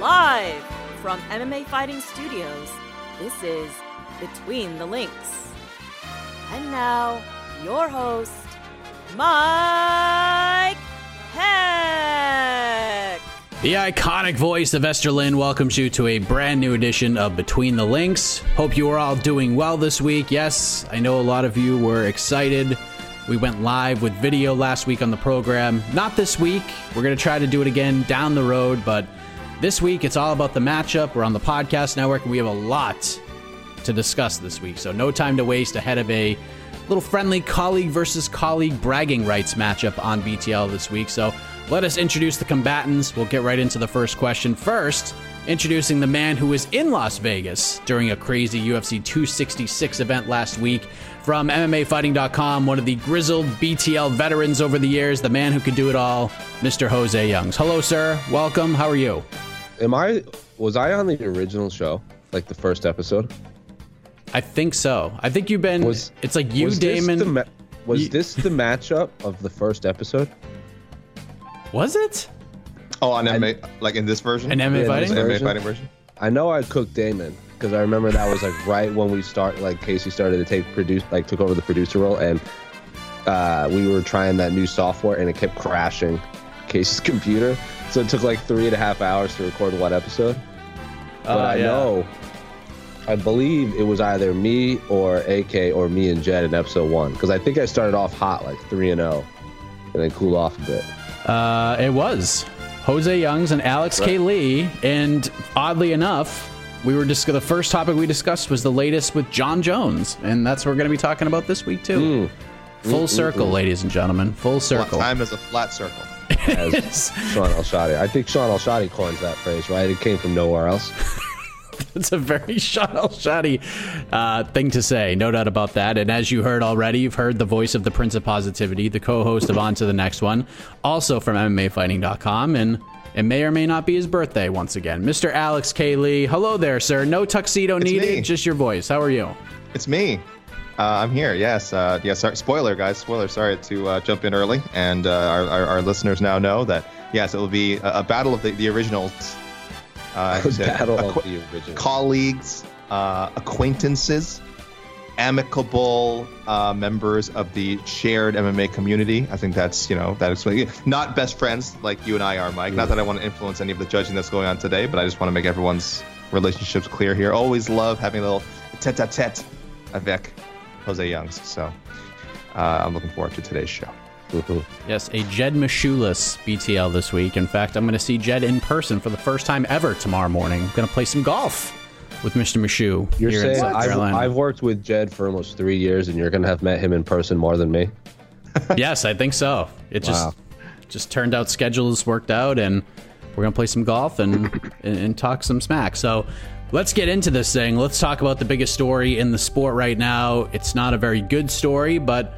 Live from MMA Fighting Studios, this is Between the Links. And now, your host, Mike Heck. The iconic voice of Esther Lynn welcomes you to a brand new edition of Between the Links. Hope you are all doing well this week. Yes, I know a lot of you were excited. We went live with video last week on the program. Not this week. We're going to try to do it again down the road, but this week it's all about the matchup. We're on the podcast network and we have a lot to discuss this week. So, no time to waste ahead of a little friendly colleague versus colleague bragging rights matchup on BTL this week. So, let us introduce the combatants. We'll get right into the first question. First, introducing the man who was in Las Vegas during a crazy UFC 266 event last week. From MMAfighting.com, one of the grizzled BTL veterans over the years, the man who could do it all, Mr. Jose Youngs. Hello, sir. Welcome. How are you? Am I was I on the original show, like the first episode? I think so. I think you've been. Was it's like you, was Damon. the ma- was you- this the matchup of the first episode? was it Oh, on MMA, like in this version? an MMA Yeah, fighting? MMA version? fighting version? I know I cooked Damon because I remember that was like right when we start, like Casey started to take produce, like took over the producer role, and uh, we were trying that new software, and it kept crashing Casey's computer. So it took like three and a half hours to record one episode. But Uh, I yeah. know, I believe it was either me or AK or me and Jed in episode one because I think I started off hot, like three and zero, and then cooled off a bit. Uh, it was Jose Youngs and Alex K. Lee, and oddly enough, we were just the first topic we discussed was the latest with Jon Jones, and that's what we're going to be talking about this week too. Full circle, ladies and gentlemen, full circle. Time is a flat circle. As Shaun Al-Shatti. I think Sean El Shadi coins that phrase, right? It came from nowhere else. It's a very Shaun Al-Shatti uh, thing to say, no doubt about that. And as you heard already, you've heard the voice of the Prince of Positivity, the co-host of On to the Next One, also from MMAfighting.com, and it may or may not be his birthday once again. Mr. Alex K. Lee, hello there, sir. No tuxedo It's needed, me. just your voice. How are you? It's me. Uh, I'm here. Yes. Uh, yes. Sorry, spoiler, guys. Spoiler. Sorry to uh, jump in early, and uh, our, our, our listeners now know that yes, it will be a, a battle of the, the originals. Uh, Battle acqu- of the original. colleagues, uh, acquaintances, amicable uh, members of the shared MMA community. I think that's you know that is not best friends like you and I are, Mike. Not that I want to influence any of the judging that's going on today, but I just want to make everyone's relationships clear here. Always love having a little tete-a-tete avec Jose Youngs. So uh, I'm looking forward to today's show. Yes, a Jed Machulus BTL this week. In fact, I'm going to see Jed in person for the first time ever tomorrow morning. I'm going to play some golf with Mr. Machu You're here in saying South I've, I've worked with Jed for almost three years, and you're gonna have met him in person more than me. yes, I think so. It just Wow. just turned out schedules worked out, and we're gonna play some golf and, and and talk some smack. So. Let's get into this thing. Let's talk about the biggest story in the sport right now. It's not a very good story, but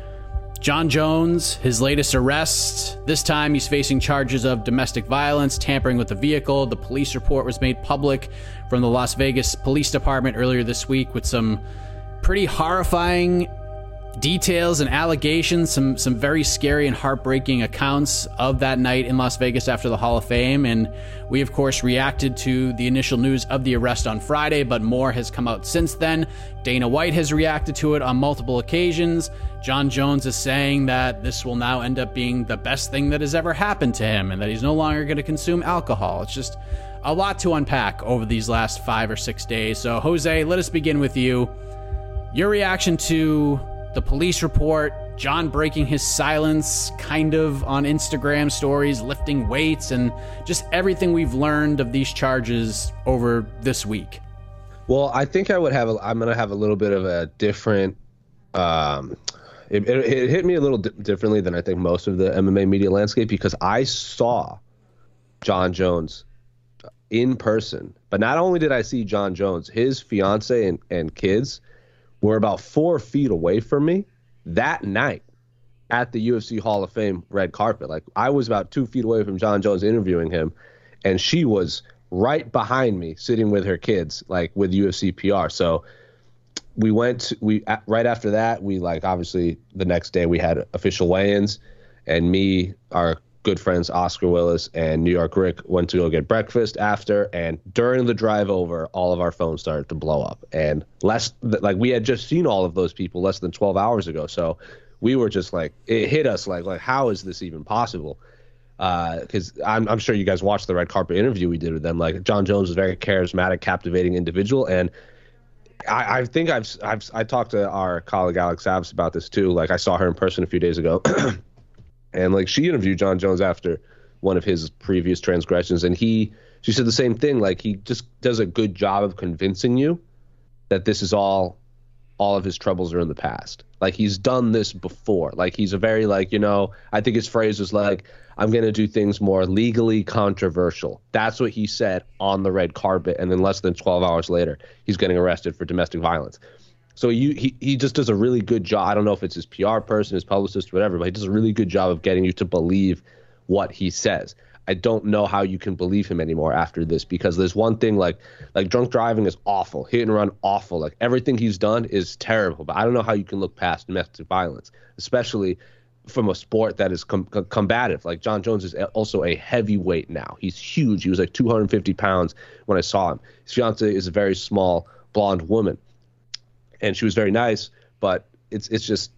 Jon Jones, his latest arrest. This time he's facing charges of domestic violence, tampering with the vehicle. The police report was made public from the Las Vegas Police Department earlier this week with some pretty horrifying details and allegations, some some very scary and heartbreaking accounts of that night in Las Vegas after the Hall of Fame. And we of course reacted to the initial news of the arrest on Friday, but more has come out since then. Dana White has reacted to it on multiple occasions. Jon Jones is saying that this will now end up being the best thing that has ever happened to him and that he's no longer going to consume alcohol. It's just a lot to unpack over these last five or six days. So, Jose, let us begin with you. Your reaction to the police report, Jon breaking his silence kind of on Instagram stories, lifting weights, and just everything we've learned of these charges over this week. Well, I think I would have. A, I'm gonna have a little bit of a different. Um, it, it, it hit me a little di- differently than I think most of the MMA media landscape because I saw Jon Jones in person. But not only did I see Jon Jones, his fiance and, and kids were about four feet away from me that night at the UFC Hall of Fame red carpet. Like I was about two feet away from Jon Jones interviewing him, and she was right behind me sitting with her kids, like with UFC PR. So we went we right after that we like obviously the next day we had official weigh-ins and me our good friends oscar willis and new york rick went to go get breakfast after and during the drive over all of our phones started to blow up. And less like we had just seen all of those people less than 12 hours ago so we were just like it hit us like like how is this even possible? Uh, because I'm, I'm sure you guys watched the red carpet interview we did with them. Like jon jones is a very charismatic captivating individual and I, I think I've I've I talked to our colleague Alex Abs about this too. Like I saw her in person a few days ago, and like she interviewed Jon Jones after one of his previous transgressions, and he she said the same thing. Like he just does a good job of convincing you that this is all all of his troubles are in the past. Like he's done this before. Like he's a very like, you know, I think his phrase was like, I'm gonna do things more legally controversial. That's what he said on the red carpet, and then less than twelve hours later, he's getting arrested for domestic violence. So you, he he just does a really good job. I don't know if it's his PR person, his publicist, whatever, but he does a really good job of getting you to believe what he says. I don't know how you can believe him anymore after this because there's one thing like like drunk driving is awful, hit and run awful. Like everything he's done is terrible. But I don't know how you can look past domestic violence, especially from a sport that is com- com- combative. Like Jon Jones is also a heavyweight now. He's huge. He was like 250 pounds when I saw him. His fiance is a very small blonde woman, and she was very nice. But it's it's just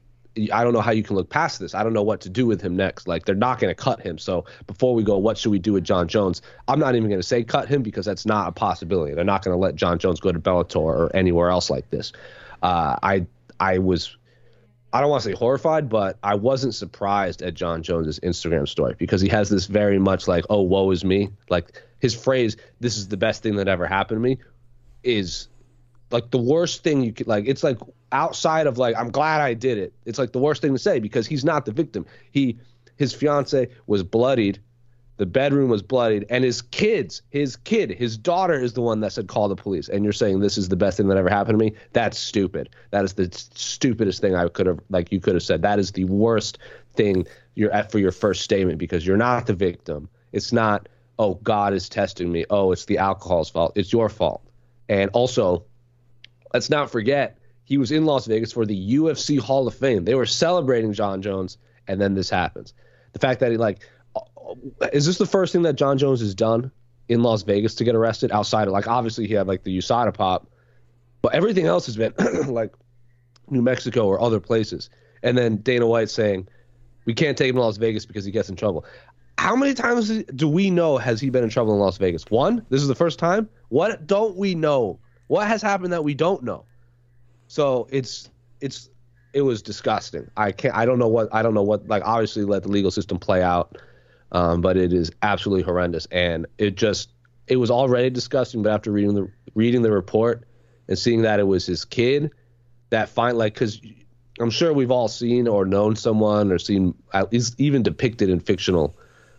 I don't know how you can look past this. I don't know what to do with him next. Like they're not going to cut him. So before we go, what should we do with Jon Jones? I'm not even going to say cut him because that's not a possibility. They're not going to let Jon Jones go to Bellator or anywhere else like this. Uh, I I was I don't want to say horrified, but I wasn't surprised at Jon Jones's Instagram story because he has this very much like, oh, woe is me. Like his phrase, this is the best thing that ever happened to me, is like the worst thing you could like it's like outside of like I'm glad I did it. It's like the worst thing to say because he's not the victim. He his fiance was bloodied, the bedroom was bloodied, and his kids, his kid, his daughter is the one that said call the police. And you're saying this is the best thing that ever happened to me? That's stupid. That is the stupidest thing I could have like you could have said. That is the worst thing you're at for your first statement because you're not the victim. It's not oh God is testing me. Oh it's the alcohol's fault. It's your fault. And also let's not forget he was in Las Vegas for the UFC Hall of Fame. They were celebrating Jon Jones, and then this happens. The fact that he like, uh, is this the first thing that Jon Jones has done in Las Vegas to get arrested outside of like obviously he had like the USADA pop, but everything else has been like New Mexico or other places. And then Dana White saying we can't take him to Las Vegas because he gets in trouble. How many times do we know has he been in trouble in Las Vegas? One. This is the first time. What don't we know? What has happened that we don't know? So it's it's it was disgusting. I can't. I don't know what. I don't know what. Like obviously, let the legal system play out, um, but it is absolutely horrendous. And it just it was already disgusting. But after reading the reading the report and seeing that it was his kid, that fine like because I'm sure we've all seen or known someone or seen at least even depicted in fictional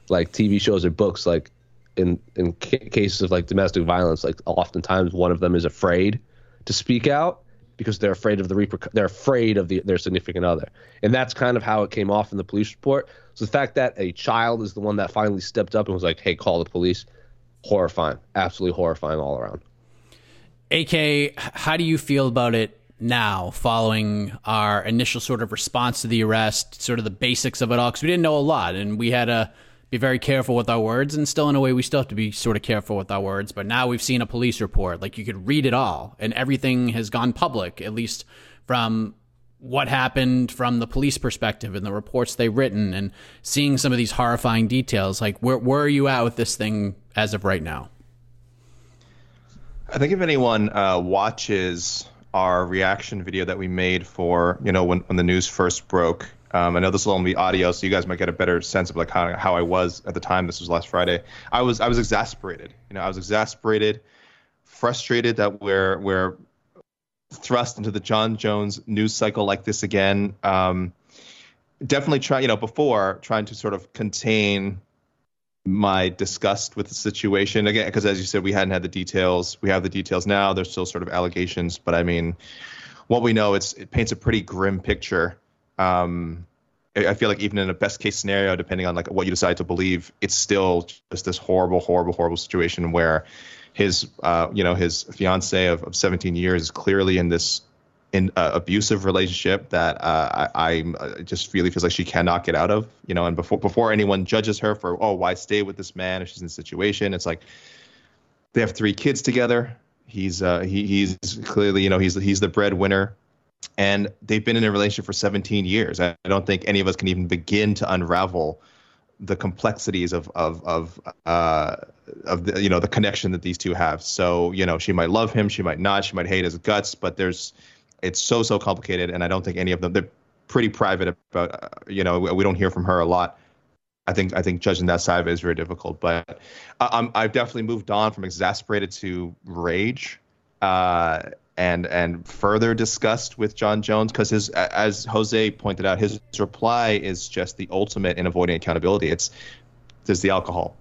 like TV shows or books like in in ca- cases of like domestic violence like oftentimes one of them is afraid to speak out because they're afraid of the reper- they're afraid of the, their significant other. And that's kind of how it came off in the police report. So the fact that a child is the one that finally stepped up and was like hey call the police horrifying absolutely horrifying all around. AK, how do you feel about it now, following our initial sort of response to the arrest, sort of the basics of it all? Because we didn't know a lot, and we had to be very careful with our words. And still, in a way, we still have to be sort of careful with our words. But now we've seen a police report; like you could read it all, and everything has gone public, at least from what happened from the police perspective and the reports they've written, and seeing some of these horrifying details. Like, where where are you at with this thing as of right now? I think if anyone uh, watches our reaction video that we made for, you know, when, when the news first broke, um, I know this will only be audio, so you guys might get a better sense of like how, how I was at the time. This was last Friday. I was I was exasperated. You know, I was exasperated, frustrated that we're we're thrust into the Jon Jones news cycle like this again. Um, definitely try, you know, before trying to sort of contain my disgust with the situation again because as you said we hadn't had the details we have the details now there's still sort of allegations but i mean what we know it's it paints a pretty grim picture um i feel like even in a best case scenario depending on like what you decide to believe it's still just this horrible horrible horrible situation where his uh you know his fiance of, of 17 years is clearly in this in uh, abusive relationship that uh, I, I uh, just really feels like she cannot get out of. You know, and before before anyone judges her for oh why stay with this man if she's in this situation, it's like they have three kids together. He's uh, he, he's clearly you know he's he's the breadwinner, and they've been in a relationship for 17 years. I, don't think any of us can even begin to unravel the complexities of of of uh of the you know the connection that these two have. So you know she might love him, she might not, she might hate his guts, but there's it's so so complicated, and I don't think any of them they're pretty private about. Uh, you know, we, don't hear from her a lot. I think I think judging that side of it is very difficult, but I, I've definitely moved on from exasperated to rage, uh, and and further discussed with Jon Jones because his as Jose pointed out, his reply is just the ultimate in avoiding accountability. It's there's the alcohol.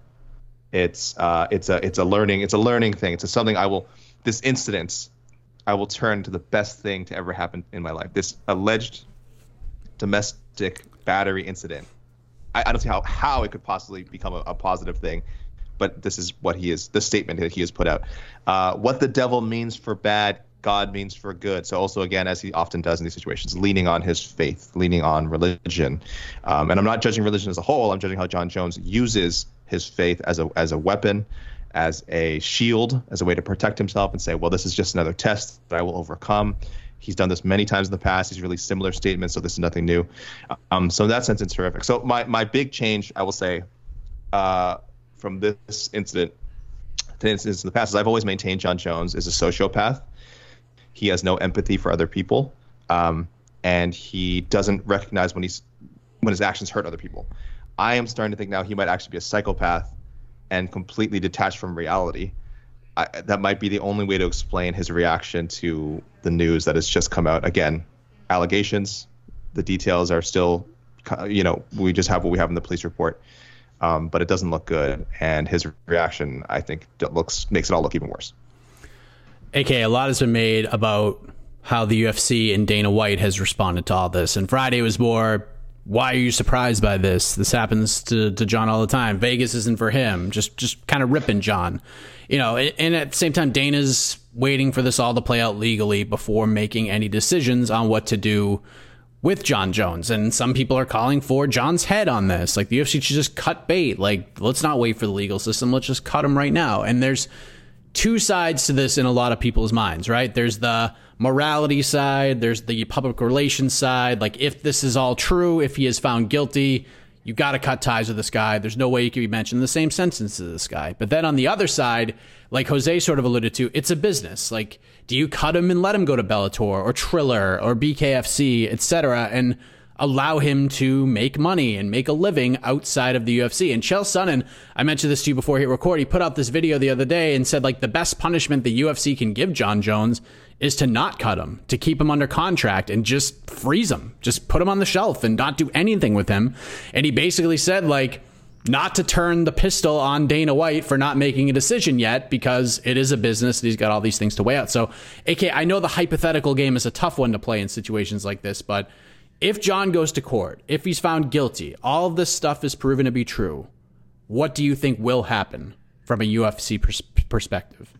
It's uh, it's a it's a learning it's a learning thing. It's a, something I will this incident I will turn to the best thing to ever happen in my life. This alleged domestic battery incident. I, I don't see how, how it could possibly become a, a, positive thing, but this is what he is, the statement that he has put out. Uh, what the devil means for bad, God means for good. So also again, as he often does in these situations, leaning on his faith, leaning on religion. Um, and I'm not judging religion as a whole. I'm judging how Jon Jones uses his faith as a as a weapon as a shield, as a way to protect himself and say, well, this is just another test that I will overcome. He's done this many times in the past. He's released similar statements, so this is nothing new. Um, so in that sense, it's terrific. So my, my big change, I will say, uh, from this incident to incidents in the past is I've always maintained Jon Jones is a sociopath. He has no empathy for other people, um, and he doesn't recognize when he's when his actions hurt other people. I am starting to think now he might actually be a psychopath and completely detached from reality. I, that might be the only way to explain his reaction to the news that has just come out. Again, allegations. The details are still, you know, we just have what we have in the police report, um, but it doesn't look good. And his reaction, I think, looks makes it all look even worse. AK, a lot has been made about how the UFC and Dana White has responded to all this. And Friday was more why are you surprised by this? This happens to, to Jon all the time. Vegas isn't for him. Just just kind of ripping Jon. You know, and at the same time, Dana's waiting for this all to play out legally before making any decisions on what to do with Jon Jones. And some people are calling for Jon's head on this. Like the UFC should just cut bait. Like, let's not wait for the legal system. Let's just cut him right now. And there's two sides to this in a lot of people's minds, right? There's the morality side, there's the public relations side. Like, if this is all true, if he is found guilty, you got to cut ties with this guy. There's no way you can be mentioned in the same sentence as this guy. But then on the other side, like Jose sort of alluded to, it's a business. Like, do you cut him and let him go to Bellator or Triller or BKFC, etc.? And allow him to make money and make a living outside of the UFC. And Chael Sonnen, I mentioned this to you before he recorded, he put out this video the other day and said like the best punishment the UFC can give Jon Jones is to not cut him, to keep him under contract and just freeze him, just put him on the shelf and not do anything with him. And he basically said like not to turn the pistol on Dana White for not making a decision yet because it is a business and he's got all these things to weigh out. So, AK, I know the hypothetical game is a tough one to play in situations like this, but if Jon goes to court, if he's found guilty, all of this stuff is proven to be true, what do you think will happen from a UFC pers- perspective?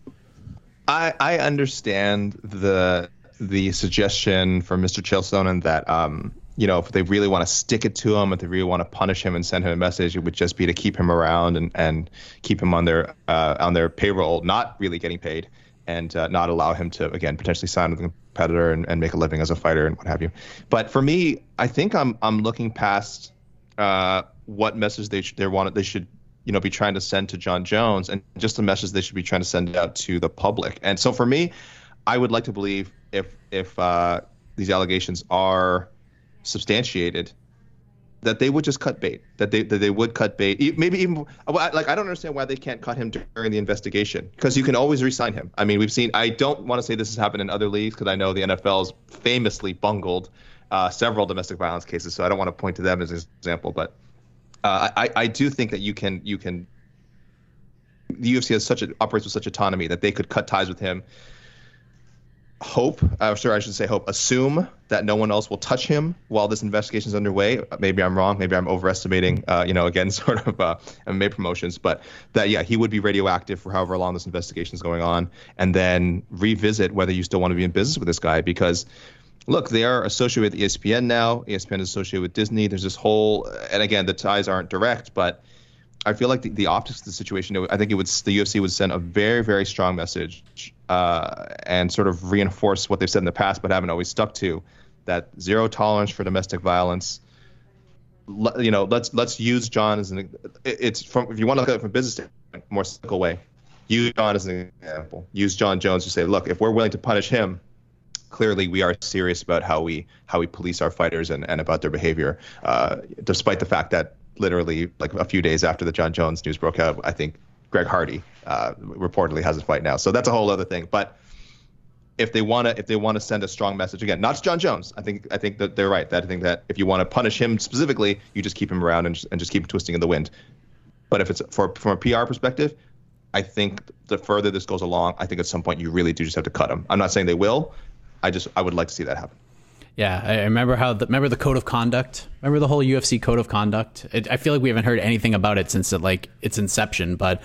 I I understand the the suggestion from Mr. Chael Sonnen that um you know if they really want to stick it to him, if they really want to punish him and send him a message, it would just be to keep him around and and keep him on their uh, on their payroll, not really getting paid, and uh, not allow him to again potentially sign with competitor and, and make a living as a fighter and what have you. But for me, I think I'm I'm looking past uh, what message they they want they should you know be trying to send to Jon Jones and just the message they should be trying to send out to the public. And so for me, I would like to believe if if uh, these allegations are substantiated that they would just cut bait that they that they would cut bait maybe even like I don't understand why they can't cut him during the investigation because you can always resign him I mean we've seen I don't want to say this has happened in other leagues because I know the NFL's famously bungled uh, several domestic violence cases so I don't want to point to them as an example but uh, I, I do think that you can you can the UFC has such a operates with such autonomy that they could cut ties with him. Hope, uh, sure, I should say hope. Assume that no one else will touch him while this investigation is underway. Maybe I'm wrong. Maybe I'm overestimating. Uh, you know, again, sort of uh, MMA promotions, but that yeah, he would be radioactive for however long this investigation is going on, and then revisit whether you still want to be in business with this guy because look, they are associated with ESPN now. ESPN is associated with Disney. There's this whole, and again, the ties aren't direct, but I feel like the, the optics of the situation, I think it would the UFC would send a very, very strong message uh, and sort of reinforce what they've said in the past, but haven't always stuck to that zero tolerance for domestic violence. you know, let's let's use Jon as an. It's from if you want to look at it from business more cynical way. Use Jon as an example. Use Jon Jones to say, look, if we're willing to punish him, clearly we are serious about how we how we police our fighters and, and about their behavior, uh, despite the fact that literally like a few days after the Jon Jones news broke out, I think Greg Hardy uh, reportedly has a fight now. So that's a whole other thing. But if they want to if they want to send a strong message again, not Jon Jones, I think I think that they're right. That I think that if you want to punish him specifically, you just keep him around and just, and just keep twisting in the wind. But if it's for from a PR perspective, I think the further this goes along, I think at some point you really do just have to cut him. I'm not saying they will, I just I would like to see that happen. Yeah, I remember how the, remember the code of conduct. Remember the whole UFC code of conduct. It, I feel like we haven't heard anything about it since it, like its inception. But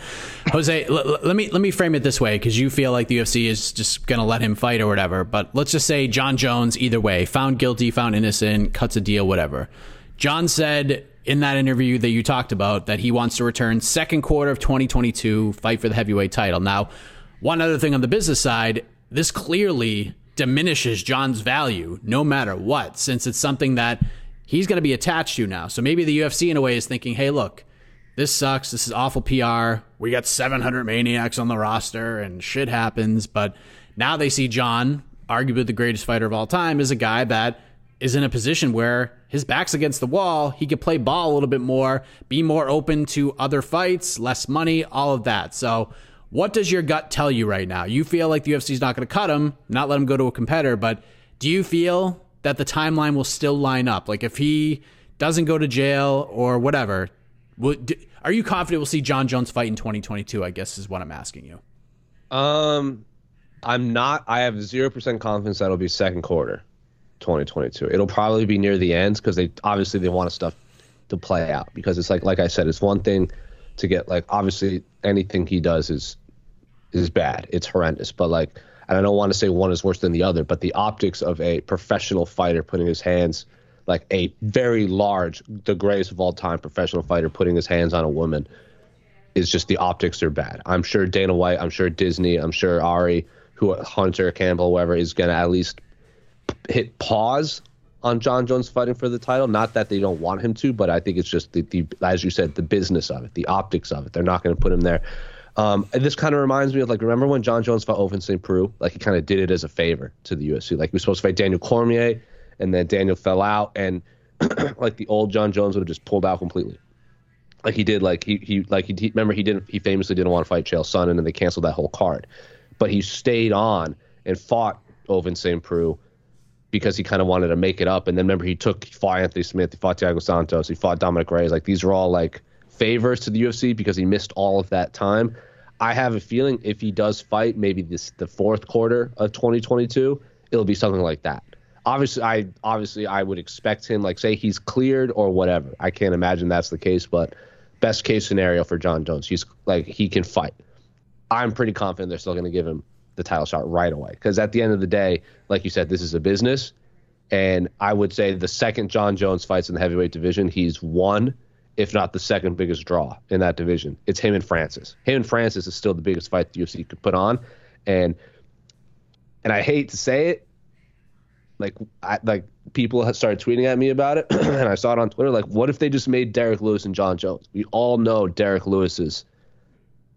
Jose, l- l- let me let me frame it this way because you feel like the UFC is just gonna let him fight or whatever. But let's just say Jon Jones, either way, found guilty, found innocent, cuts a deal, whatever. Jon said in that interview that you talked about that he wants to return second quarter of 2022, fight for the heavyweight title. Now, one other thing on the business side, this clearly diminishes Jon's value no matter what, since it's something that he's going to be attached to now. So maybe the UFC, in a way, is thinking, hey, look, this sucks. This is awful PR. We got 700 maniacs on the roster and shit happens. But now they see Jon, arguably the greatest fighter of all time, as a guy that is in a position where his back's against the wall. He could play ball a little bit more, be more open to other fights, less money, all of that. So what does your gut tell you right now? You feel like the UFC is not going to cut him, not let him go to a competitor, but do you feel that the timeline will still line up? Like if he doesn't go to jail or whatever, are you confident we'll see Jon Jones fight in 2022? I guess is what I'm asking you. Um, I'm not. I have zero percent confidence that it'll be second quarter, 2022. It'll probably be near the end because they obviously they want stuff to play out because it's like like I said, it's one thing to get like obviously anything he does is is bad. It's horrendous. But like and I don't want to say one is worse than the other, but the optics of a professional fighter putting his hands like a very large, the greatest of all time professional fighter putting his hands on a woman is just the optics are bad. I'm sure Dana White, I'm sure Disney, I'm sure Ari, who Hunter Campbell, whoever is gonna at least hit pause on Jon Jones fighting for the title. Not that they don't want him to, but I think it's just the, the as you said, the business of it, the optics of it. They're not going to put him there. Um, and this kind of reminds me of like remember when Jon Jones fought Ovince St. Preux? Like he kind of did it as a favor to the UFC. Like he was supposed to fight Daniel Cormier, and then Daniel fell out, and like the old Jon Jones would have just pulled out completely. Like he did, like he he like he, remember he didn't he famously didn't want to fight Chael Sonnen and they canceled that whole card, but he stayed on and fought Ovince St. Preux because he kind of wanted to make it up. And then remember he took he fought Anthony Smith, he fought Thiago Santos, he fought Dominick Reyes. Like these are all like favors to the UFC because he missed all of that time. I have a feeling if he does fight, maybe this the fourth quarter of 2022, it'll be something like that. Obviously, I obviously I would expect him like say he's cleared or whatever. I can't imagine that's the case, but best case scenario for Jon Jones, he's like he can fight. I'm pretty confident they're still going to give him the title shot right away because at the end of the day, like you said, this is a business, and I would say the second Jon Jones fights in the heavyweight division, he's won if not the second biggest draw in that division. It's him and Francis. Him and Francis is still the biggest fight the UFC could put on, and and I hate to say it, like I, like people have started tweeting at me about it, and I saw it on Twitter. Like, what if they just made Derrick Lewis and Jon Jones? We all know Derrick Lewis's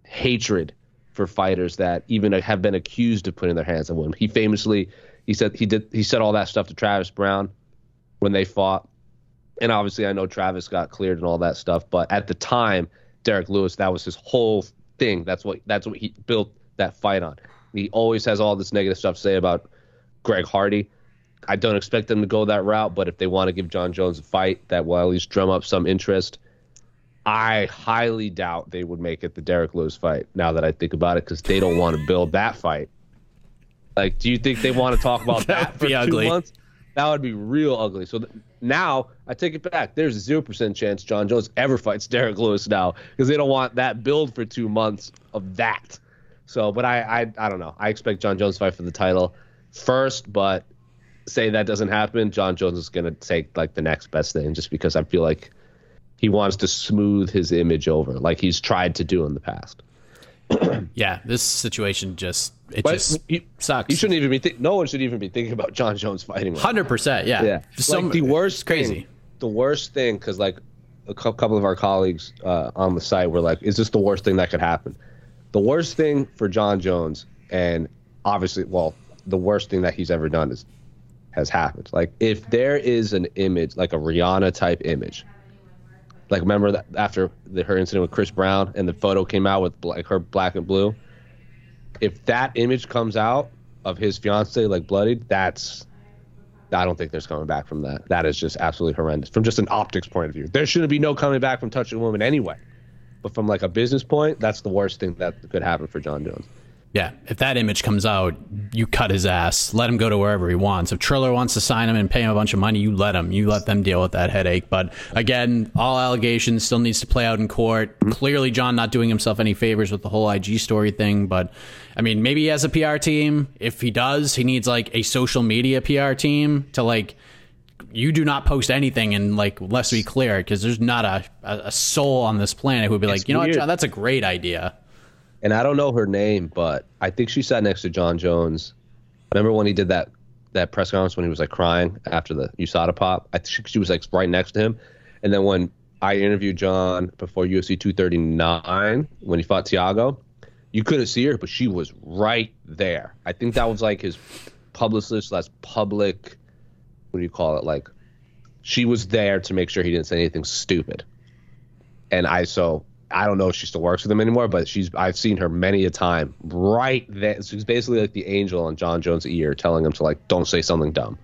hatred for fighters that even have been accused of putting their hands on him. He famously he said he did he said all that stuff to Travis Browne when they fought and obviously I know Travis got cleared and all that stuff, but at the time, Derrick Lewis, that was his whole thing. That's what that's what he built that fight on. He always has all this negative stuff to say about Greg Hardy. I don't expect them to go that route, but if they want to give Jon Jones a fight that will at least drum up some interest, I highly doubt they would make it the Derrick Lewis fight. Now that I think about it, because they don't want to build that fight. Like, do you think they want to talk about that for two ugly. months? That would be real ugly. So th- now I take it back. There's a zero percent chance Jon Jones ever fights Derrick Lewis now because they don't want that build for two months of that. So, but I, I, I don't know. I expect Jon Jones to fight for the title first, but say that doesn't happen, Jon Jones is gonna take like the next best thing, just because I feel like he wants to smooth his image over, like he's tried to do in the past. yeah, this situation just it but just you, sucks. You shouldn't even be. Th- no one should even be thinking about Jon Jones fighting. Hundred percent. Yeah. Yeah. Some, like the worst. Crazy. Thing, the worst thing, because like a couple of our colleagues uh, on the site were like, "Is this the worst thing that could happen?" The worst thing for Jon Jones, and obviously, well, the worst thing that he's ever done is has happened. Like if there is an image, like a Rihanna type image, like remember that after the, her incident with Chris Brown and the photo came out with like her black and blue if that image comes out of his fiance like bloodied, that's I don't think there's coming back from that. That is just absolutely horrendous from just an optics point of view. There shouldn't be no coming back from touching a woman anyway. But from like a business point, that's the worst thing that could happen for Jon Jones. Yeah, if that image comes out, you cut his ass. Let him go to wherever he wants. If Triller wants to sign him and pay him a bunch of money, you let him. You let them deal with that headache. But again, all allegations still needs to play out in court. Clearly, Jon not doing himself any favors with the whole IG story thing. But I mean, maybe he has a PR team. If he does, he needs like a social media PR team to like you do not post anything and like let's be clear because there's not a, a soul on this planet who would be it's like you know what jon that's a great idea and I don't know her name, but I think she sat next to Jon Jones. Remember when he did that that press conference when he was like crying after the USADA pop? I think she was like right next to him. And then when I interviewed Jon before UFC 239 when he fought Thiago, you couldn't see her, but she was right there. I think that was like his publicist, less public. What do you call it? Like she was there to make sure he didn't say anything stupid. And I so I don't know if she still works with him anymore, but she's I've seen her many a time right there. She's basically like the angel on Jon Jones' ear, telling him to like don't say something dumb.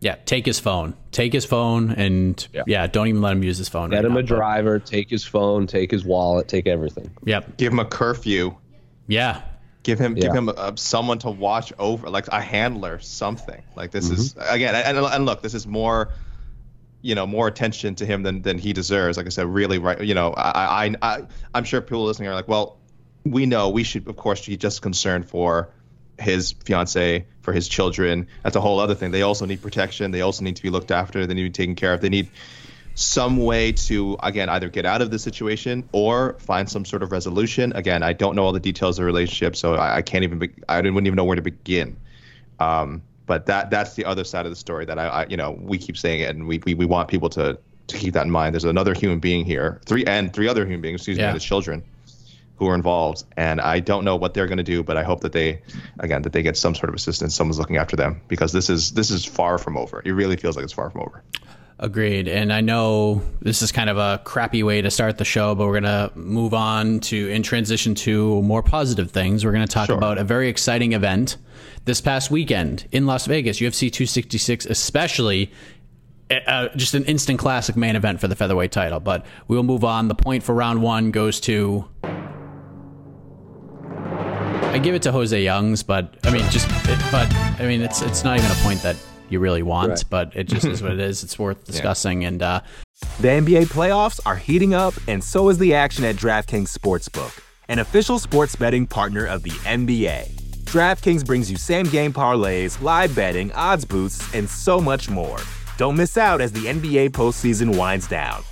Yeah, take his phone. Take his phone, and yeah, yeah don't even let him use his phone. Get right him now, a driver. But... Take his phone. Take his wallet. Take everything. Yep. Give him a curfew. Yeah. Give him, yeah. give him a, someone to watch over, like a handler, something. Like this mm-hmm. is again, and, and look, this is more you know more attention to him than than he deserves. Like I said, really right. You know, I I, I I'm sure people listening are like, well, we know we should of course be just concerned for his fiance, for his children. That's a whole other thing. They also need protection. They also need to be looked after. They need to be taken care of. They need some way to again either get out of the situation or find some sort of resolution. Again, I don't know all the details of the relationship, so I, I can't even. Be, I wouldn't even know where to begin. Um, but that that's the other side of the story that I, I you know we keep saying it and we, we we want people to to keep that in mind. There's another human being here, three and three other human beings, excuse yeah. me, the children who are involved, and I don't know what they're going to do, but I hope that they, again, that they get some sort of assistance. Someone's looking after them because this is this is far from over. It really feels like it's far from over. Agreed. And I know this is kind of a crappy way to start the show, but we're going to move on to and transition to more positive things. We're going to talk Sure. about a very exciting event this past weekend in Las Vegas, UFC 266, especially. Uh, just an instant classic main event for the featherweight title. But we will move on. The point for round one goes to. I give it to Jose Youngs, but I mean, just but I mean, it's it's not even a point that you really want, Right. but it just is what it is. It's worth discussing, and uh, The NBA playoffs are heating up, and so is the action at DraftKings Sportsbook, an official sports betting partner of the NBA. DraftKings brings you same game parlays, live betting, odds boosts, and so much more. Don't miss out as the NBA postseason winds down.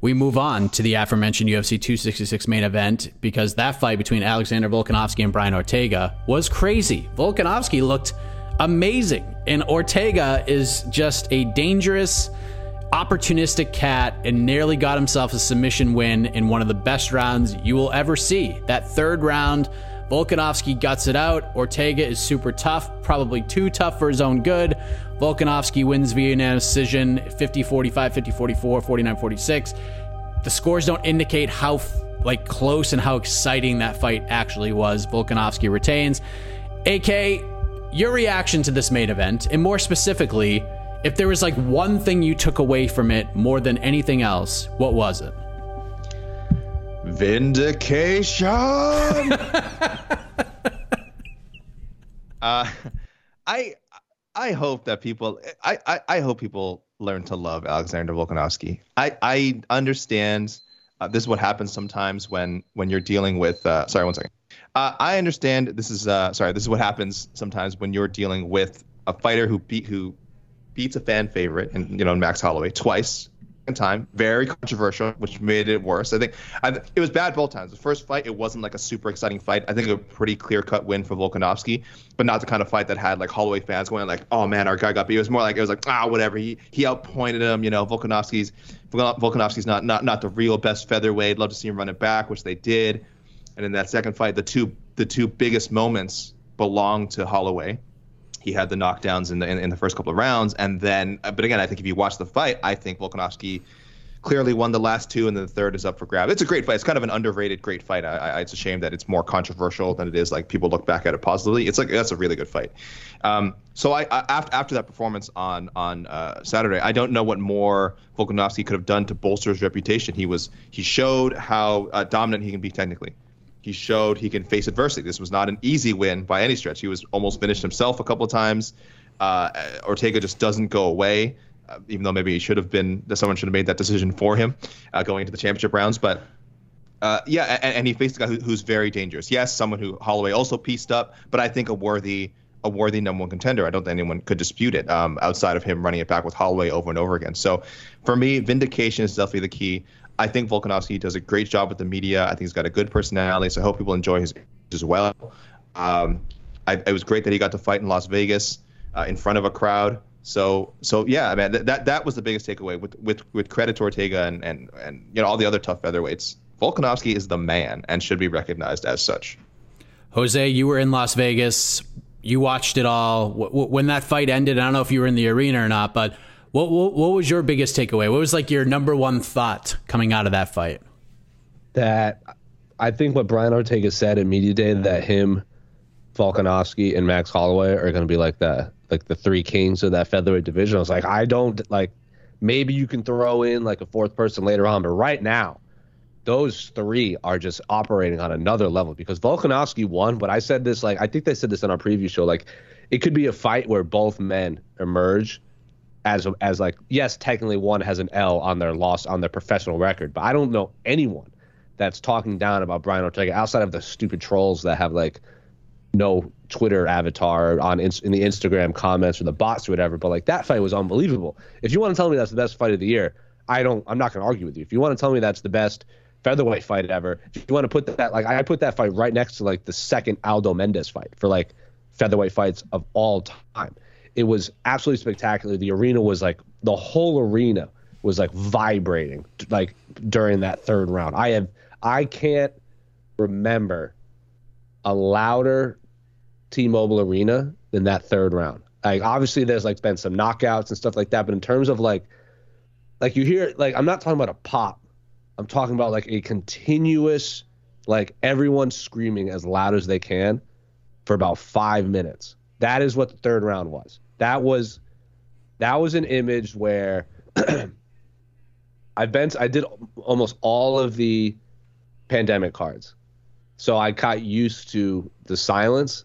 We move on to the aforementioned UFC 266 main event because that fight between Alexander Volkanovski and Brian Ortega was crazy. Volkanovski looked amazing, and Ortega is just a dangerous, opportunistic cat and nearly got himself a submission win in one of the best rounds you will ever see. That third round, Volkanovski guts it out. Ortega is super tough, probably too tough for his own good. Volkanovski wins via unanimous decision 50 45, 50 44, 49 46. The scores don't indicate how like close and how exciting that fight actually was. Volkanovski retains. AK, your reaction to this main event, and more specifically, if there was like one thing you took away from it more than anything else, what was it? Vindication. uh, I I hope that people I, I I hope people learn to love Alexander Volkanovski. I I understand. Uh, this is what happens sometimes when when you're dealing with. Uh, sorry, one second. Uh, I understand. This is uh, sorry. This is what happens sometimes when you're dealing with a fighter who beat who beats a fan favorite, and you know Max Holloway twice. Time, very controversial, which made it worse. I think I, it was bad both times. The first fight, it wasn't like a super exciting fight. I think a pretty clear cut win for Volkanovski, but not the kind of fight that had like Holloway fans going like, "Oh man, our guy got beat." It was more like it was like, "Ah, whatever." He he outpointed him. You know, Volkanovski's Volkanovski's not not not the real best featherweight. Love to see him run it back, which they did. And in that second fight, the two the two biggest moments belonged to Holloway. He had the knockdowns in the in, in the first couple of rounds, and then, uh, but again, I think if you watch the fight, I think Volkanovski clearly won the last two, and the third is up for grab. It's a great fight. It's kind of an underrated great fight. I, I, it's a shame that it's more controversial than it is like people look back at it positively. It's like that's a really good fight. Um, so I, I after after that performance on on uh, Saturday, I don't know what more Volkanovski could have done to bolster his reputation. He was he showed how uh, dominant he can be technically. He showed he can face adversity. This was not an easy win by any stretch. He was almost finished himself a couple of times. Uh, Ortega just doesn't go away, uh, even though maybe he should have been. Someone should have made that decision for him uh, going into the championship rounds. But uh, yeah, and, and, he faced a guy who, who's very dangerous. Yes, someone who Holloway also pieced up, but I think a worthy a worthy number one contender. I don't think anyone could dispute it um, outside of him running it back with Holloway over and over again. So for me, vindication is definitely the key. I think Volkanovski does a great job with the media. I think he's got a good personality, so I hope people enjoy his as well. Um, I, it was great that he got to fight in Las Vegas uh, in front of a crowd. So so yeah, man, that, that that was the biggest takeaway with with with credit to Ortega and and and you know all the other tough featherweights. Volkanovski is the man and should be recognized as such. Jose, you were in Las Vegas. You watched it all. When that fight ended, I don't know if you were in the arena or not, but what, what, what was your biggest takeaway? What was like your number one thought coming out of that fight? That I think what Brian Ortega said at media day that him, Volkanovski, and Max Holloway are going to be like the like the three kings of that featherweight division. I was like, I don't like. Maybe you can throw in like a fourth person later on, but right now, those three are just operating on another level because Volkanovski won. But I said this like I think they said this in our preview show. Like it could be a fight where both men emerge as as like yes, technically one has an L on their loss on their professional record, but I don't know anyone that's talking down about Brian Ortega outside of the stupid trolls that have like no Twitter avatar on in, in the Instagram comments or the bots or whatever. But like that fight was unbelievable. If you want to tell me that's the best fight of the year, I don't. I'm not going to argue with you. If you want to tell me that's the best featherweight fight ever, if you want to put that like I put that fight right next to like the second Aldo Mendes fight for like featherweight fights of all time. It was absolutely spectacular. The arena was like the whole arena was like vibrating like during that third round. I have I can't remember a louder T-Mobile Arena than that third round. Like obviously there's like been some knockouts and stuff like that, but in terms of like like you hear like I'm not talking about a pop. I'm talking about like a continuous like everyone screaming as loud as they can for about 5 minutes. That is what the third round was that was that was an image where I've been I did almost all of the pandemic cards. So I got used to the silence.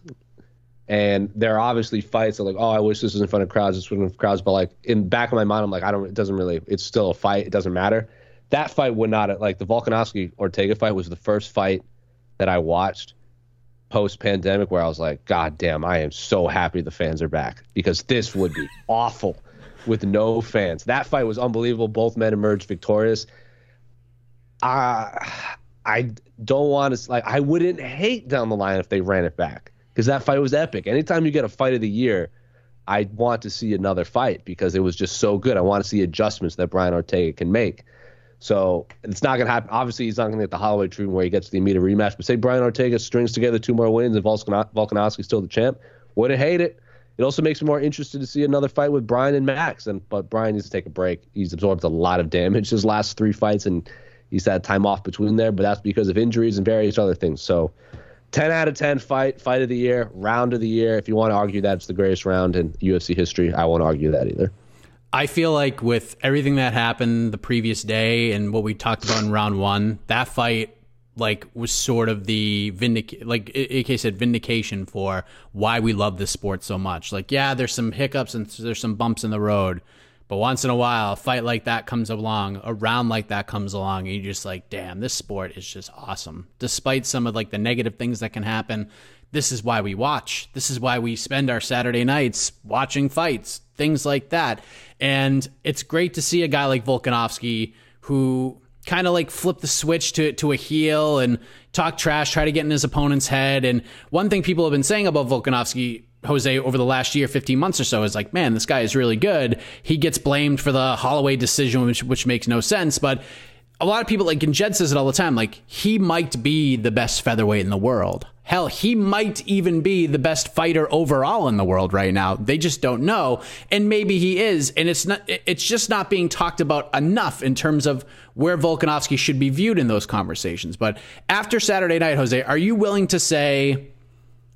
And there are obviously fights that like, oh, I wish this was in front of crowds, this was in front of crowds. But like in back of my mind, I'm like, I don't. It doesn't really. It's still a fight. It doesn't matter. That fight would not like the Volkanovski Ortega fight was the first fight that I watched post pandemic where I was like, God damn, I am so happy the fans are back because this would be awful with no fans. That fight was unbelievable. Both men emerged victorious. I I don't want to like I wouldn't hate down the line if they ran it back because that fight was epic. Anytime you get a fight of the year, I want to see another fight because it was just so good. I want to see adjustments that Brian Ortega can make. So it's not going to happen. Obviously, he's not going to get the Holloway treatment where he gets the immediate rematch. But say Brian Ortega strings together two more wins and Volkanovski's still the champ, wouldn't hate it. It also makes me more interested to see another fight with Brian and Max. And but Brian needs to take a break. He's absorbed a lot of damage his last three fights, and he's had time off between there. But that's because of injuries and various other things. So. 10 out of 10 fight, fight of the year, round of the year. If you want to argue that it's the greatest round in UFC history, I won't argue that either. I feel like with everything that happened the previous day and what we talked about in round one, that fight like was sort of the vindic like AK said vindication for why we love this sport so much. Like yeah, there's some hiccups and there's some bumps in the road, but once in a while, a fight like that comes along, a round like that comes along, and you're just like, damn, this sport is just awesome. Despite some of like the negative things that can happen, this is why we watch. This is why we spend our Saturday nights watching fights, things like that. And it's great to see a guy like Volkanovski who kind of like flip the switch to to a heel and talk trash, try to get in his opponent's head. And one thing people have been saying about Volkanovski, Jose, over the last year, 15 months or so, is like, man, this guy is really good. He gets blamed for the Holloway decision, which which makes no sense, but a lot of people like and Jed says it all the time, like he might be the best featherweight in the world. Hell, he might even be the best fighter overall in the world right now. They just don't know. And maybe he is. And it's not it's just not being talked about enough in terms of where Volkanovski should be viewed in those conversations. But after Saturday night, Jose, are you willing to say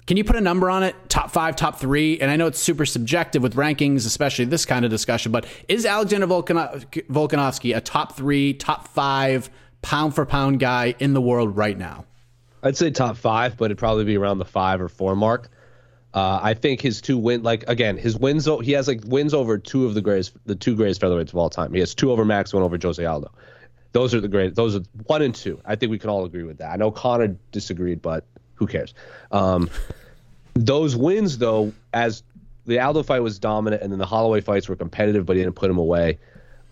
can you put a number on it? Top five, top three? And I know it's super subjective with rankings, especially this kind of discussion, but is Alexander Volkanovski a top three, top five, pound for pound guy in the world right now? I'd say top five, but it'd probably be around the five or four mark. Uh, I think his two win, like again, his wins. He has like wins over two of the greatest, the two greatest featherweights of all time. He has two over Max, one over Jose Aldo. Those are the great. Those are one and two. I think we can all agree with that. I know Conor disagreed, but who cares? Um, those wins, though, as the Aldo fight was dominant, and then the Holloway fights were competitive, but he didn't put him away.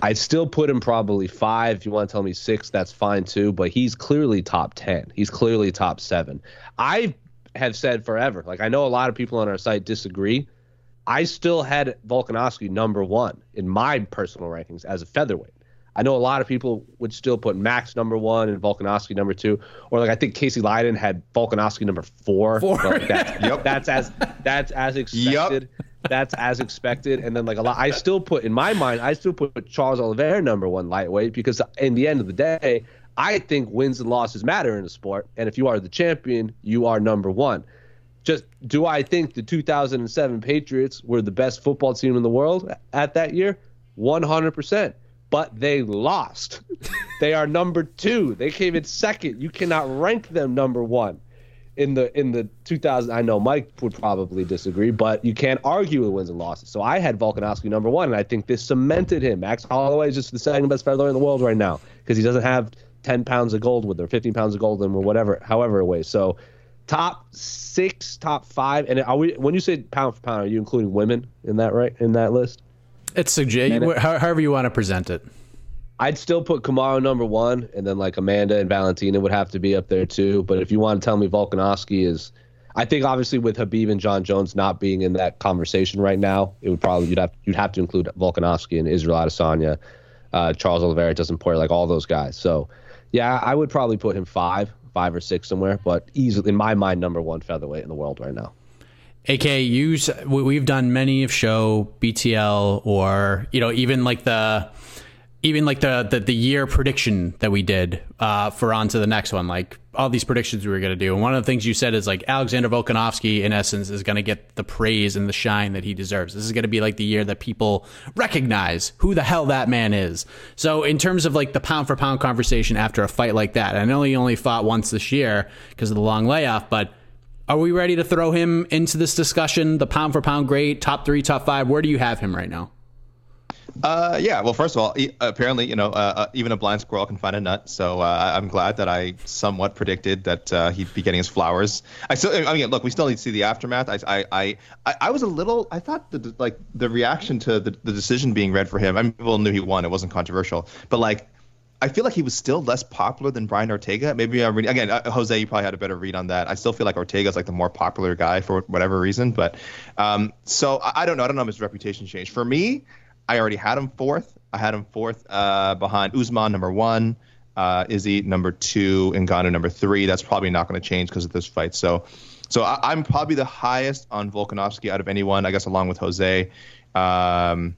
I'd still put him probably five. If you want to tell me six, that's fine too. But he's clearly top ten. He's clearly top seven. I have said forever. Like I know a lot of people on our site disagree. I still had Volkanovski number one in my personal rankings as a featherweight. I know a lot of people would still put Max number one and Volkanovski number two, or like I think Casey Leydon had Volkanovski number four. Four. Like that's, yep. That's as that's as expected. Yep. That's as expected. And then like a lot, I still put in my mind, I still put Charles Oliveira number one lightweight because in the end of the day, I think wins and losses matter in a sport. And if you are the champion, you are number one. Just do I think the 2007 Patriots were the best football team in the world at that year? 100%. But they lost. they are number two. They came in second. You cannot rank them number one in the in the 2000 I know Mike would probably disagree, but you can't argue with wins and losses. So I had Volkanovski number one, and I think this cemented him. Max Holloway is just the second best featherweight in the world right now because he doesn't have 10 pounds of gold with him, 15 pounds of gold with him, or whatever, however it weighs. So top six, top five, and are we? When you say pound for pound, are you including women in that right in that list? It's a however you want to present it. I'd still put Kamaru number one, and then like Amanda and Valentina would have to be up there too. But if you want to tell me Volkanovski is, I think obviously with Khabib and Jon Jones not being in that conversation right now, it would probably you'd have you'd have to include Volkanovski and Israel Adesanya, uh, Charles Oliveira, Dustin Poirier, like all those guys. So yeah, I would probably put him five, five or six somewhere, but easily in my mind, number one featherweight in the world right now. AK, you we've done many of show BTL or you know even like the even like the, the, the year prediction that we did uh, for on to the next one, like all these predictions we were going to do. And one of the things you said is like Alexander Volkanovski, in essence, is going to get the praise and the shine that he deserves. This is going to be like the year that people recognize who the hell that man is. So in terms of like the pound for pound conversation after a fight like that, I know he only fought once this year because of the long layoff, but are we ready to throw him into this discussion? The pound for pound great, top three, top five. Where do you have him right now? Uh, yeah. Well, first of all, apparently, you know, uh, uh, even a blind squirrel can find a nut. So uh, I'm glad that I somewhat predicted that uh, he'd be getting his flowers. I still, I mean, look, we still need to see the aftermath. I, I, I, I was a little, I thought the like the reaction to the, the decision being read for him. I mean, people knew he won; it wasn't controversial. But like, I feel like he was still less popular than Brian Ortega. Maybe I'm reading again. Uh, Jose, you probably had a better read on that. I still feel like Ortega is like the more popular guy for whatever reason. But um, so I, I don't know. I don't know if his reputation changed. For me, I already had him fourth. I had him fourth uh, behind Usman number one, uh, Izzy number two, and Ngannou number three. That's probably not going to change because of this fight. So, so I, am probably the highest on Volkanovski out of anyone, I guess, along with Jose. Um,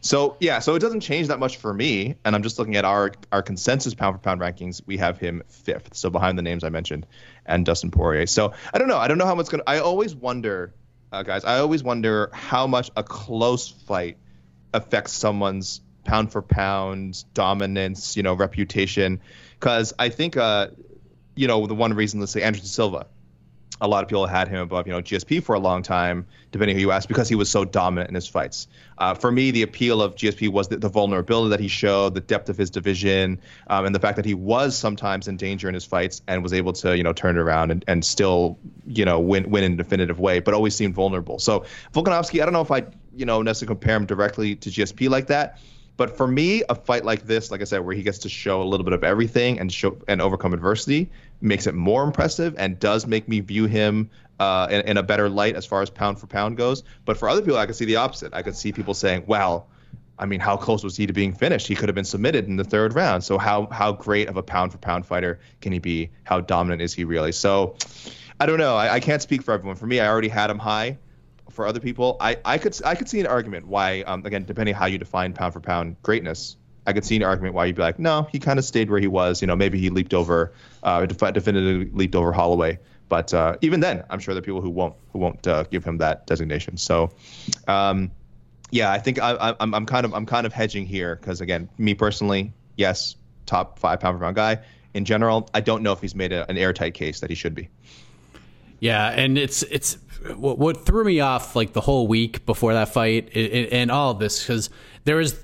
so yeah, so it doesn't change that much for me, and I'm just looking at our our consensus pound for pound rankings. We have him fifth, so behind the names I mentioned, and Dustin Poirier. So I don't know. I don't know how much gonna. I always wonder, uh, guys. I always wonder how much a close fight affects someone's pound for pound dominance, you know, reputation. Because I think, uh, you know, the one reason, let's say Anderson Silva, a lot of people had him above, you know, GSP for a long time, depending who you ask, because he was so dominant in his fights. Uh, for me, the appeal of GSP was the, the, vulnerability that he showed, the depth of his division, um, and the fact that he was sometimes in danger in his fights and was able to, you know, turn it around and, and still, you know, win win in a definitive way, but always seemed vulnerable. So Volkanovski, I don't know if I, you know, necessarily compare him directly to GSP like that. But for me, a fight like this, like I said, where he gets to show a little bit of everything and show and overcome adversity, makes it more impressive and does make me view him uh, in, in, a better light as far as pound for pound goes. But for other people, I could see the opposite. I could see people saying, "Well, I mean, how close was he to being finished? He could have been submitted in the third round. So how how great of a pound for pound fighter can he be? How dominant is he really?" So I don't know. I, I can't speak for everyone. For me, I already had him high for other people, I, I could I could see an argument why um, again depending how you define pound for pound greatness, I could see an argument why you'd be like, no, he kind of stayed where he was. You know, maybe he leaped over, uh, definitively leaped over Holloway. But uh, even then, I'm sure there are people who won't who won't uh, give him that designation. So, um, yeah, I think I, I'm I'm kind of I'm kind of hedging here because again, me personally, yes, top five pound for pound guy. in general, I don't know if he's made a, an airtight case that he should be. Yeah, and it's it's what, what threw me off like the whole week before that fight it, and all of this because there was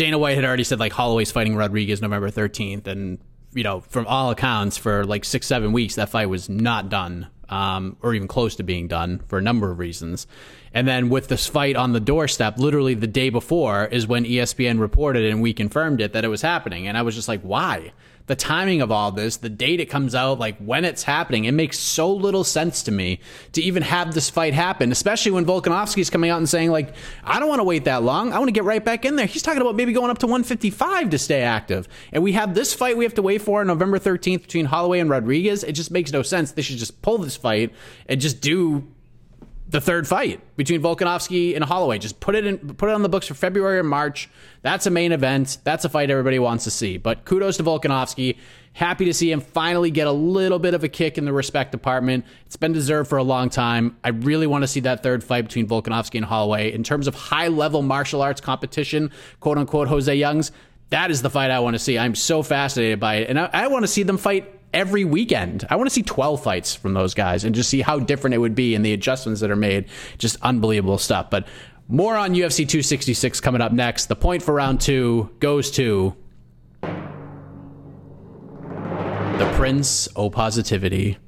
Dana White had already said like Holloway's fighting Rodriguez November thirteenth, and you know from all accounts for like six seven weeks that fight was not done um, or even close to being done for a number of reasons. And then with this fight on the doorstep, literally the day before is when ESPN reported and we confirmed it that it was happening. And I was just like, why? The timing of all this, the date it comes out, like when it's happening, it makes so little sense to me to even have this fight happen, especially when Volkanovski's coming out and saying, like, I don't want to wait that long. I want to get right back in there. He's talking about maybe going up to 155 to stay active. And we have this fight we have to wait for on November 13th between Holloway and Rodriguez. It just makes no sense. They should just pull this fight and just do the third fight between Volkanovski and Holloway. Just put it in, put it on the books for February or March. That's a main event. That's a fight everybody wants to see. But kudos to Volkanovski. Happy to see him finally get a little bit of a kick in the respect department. It's been deserved for a long time. I really want to see that third fight between Volkanovski and Holloway. In terms of high level martial arts competition, quote unquote, Jose Youngs, that is the fight I want to see. I'm so fascinated by it. And I, I want to see them fight every weekend. I want to see 12 fights from those guys and just see how different it would be and the adjustments that are made. Just unbelievable stuff. But more on UFC 266 coming up next. The point for round two goes to the Prince O Positivity,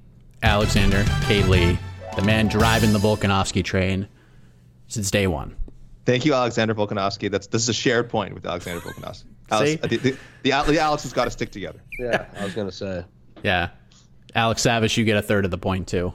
Alexander K. Lee, the man driving the Volkanovski train since day one. Thank you, Alexander Volkanovski. That's this is a shared point with Alexander Volkanovski. Alex, the, the, the, the Alex has got to stick together. Yeah, I was gonna say. Yeah. Alex Savage, you get a third of the point too.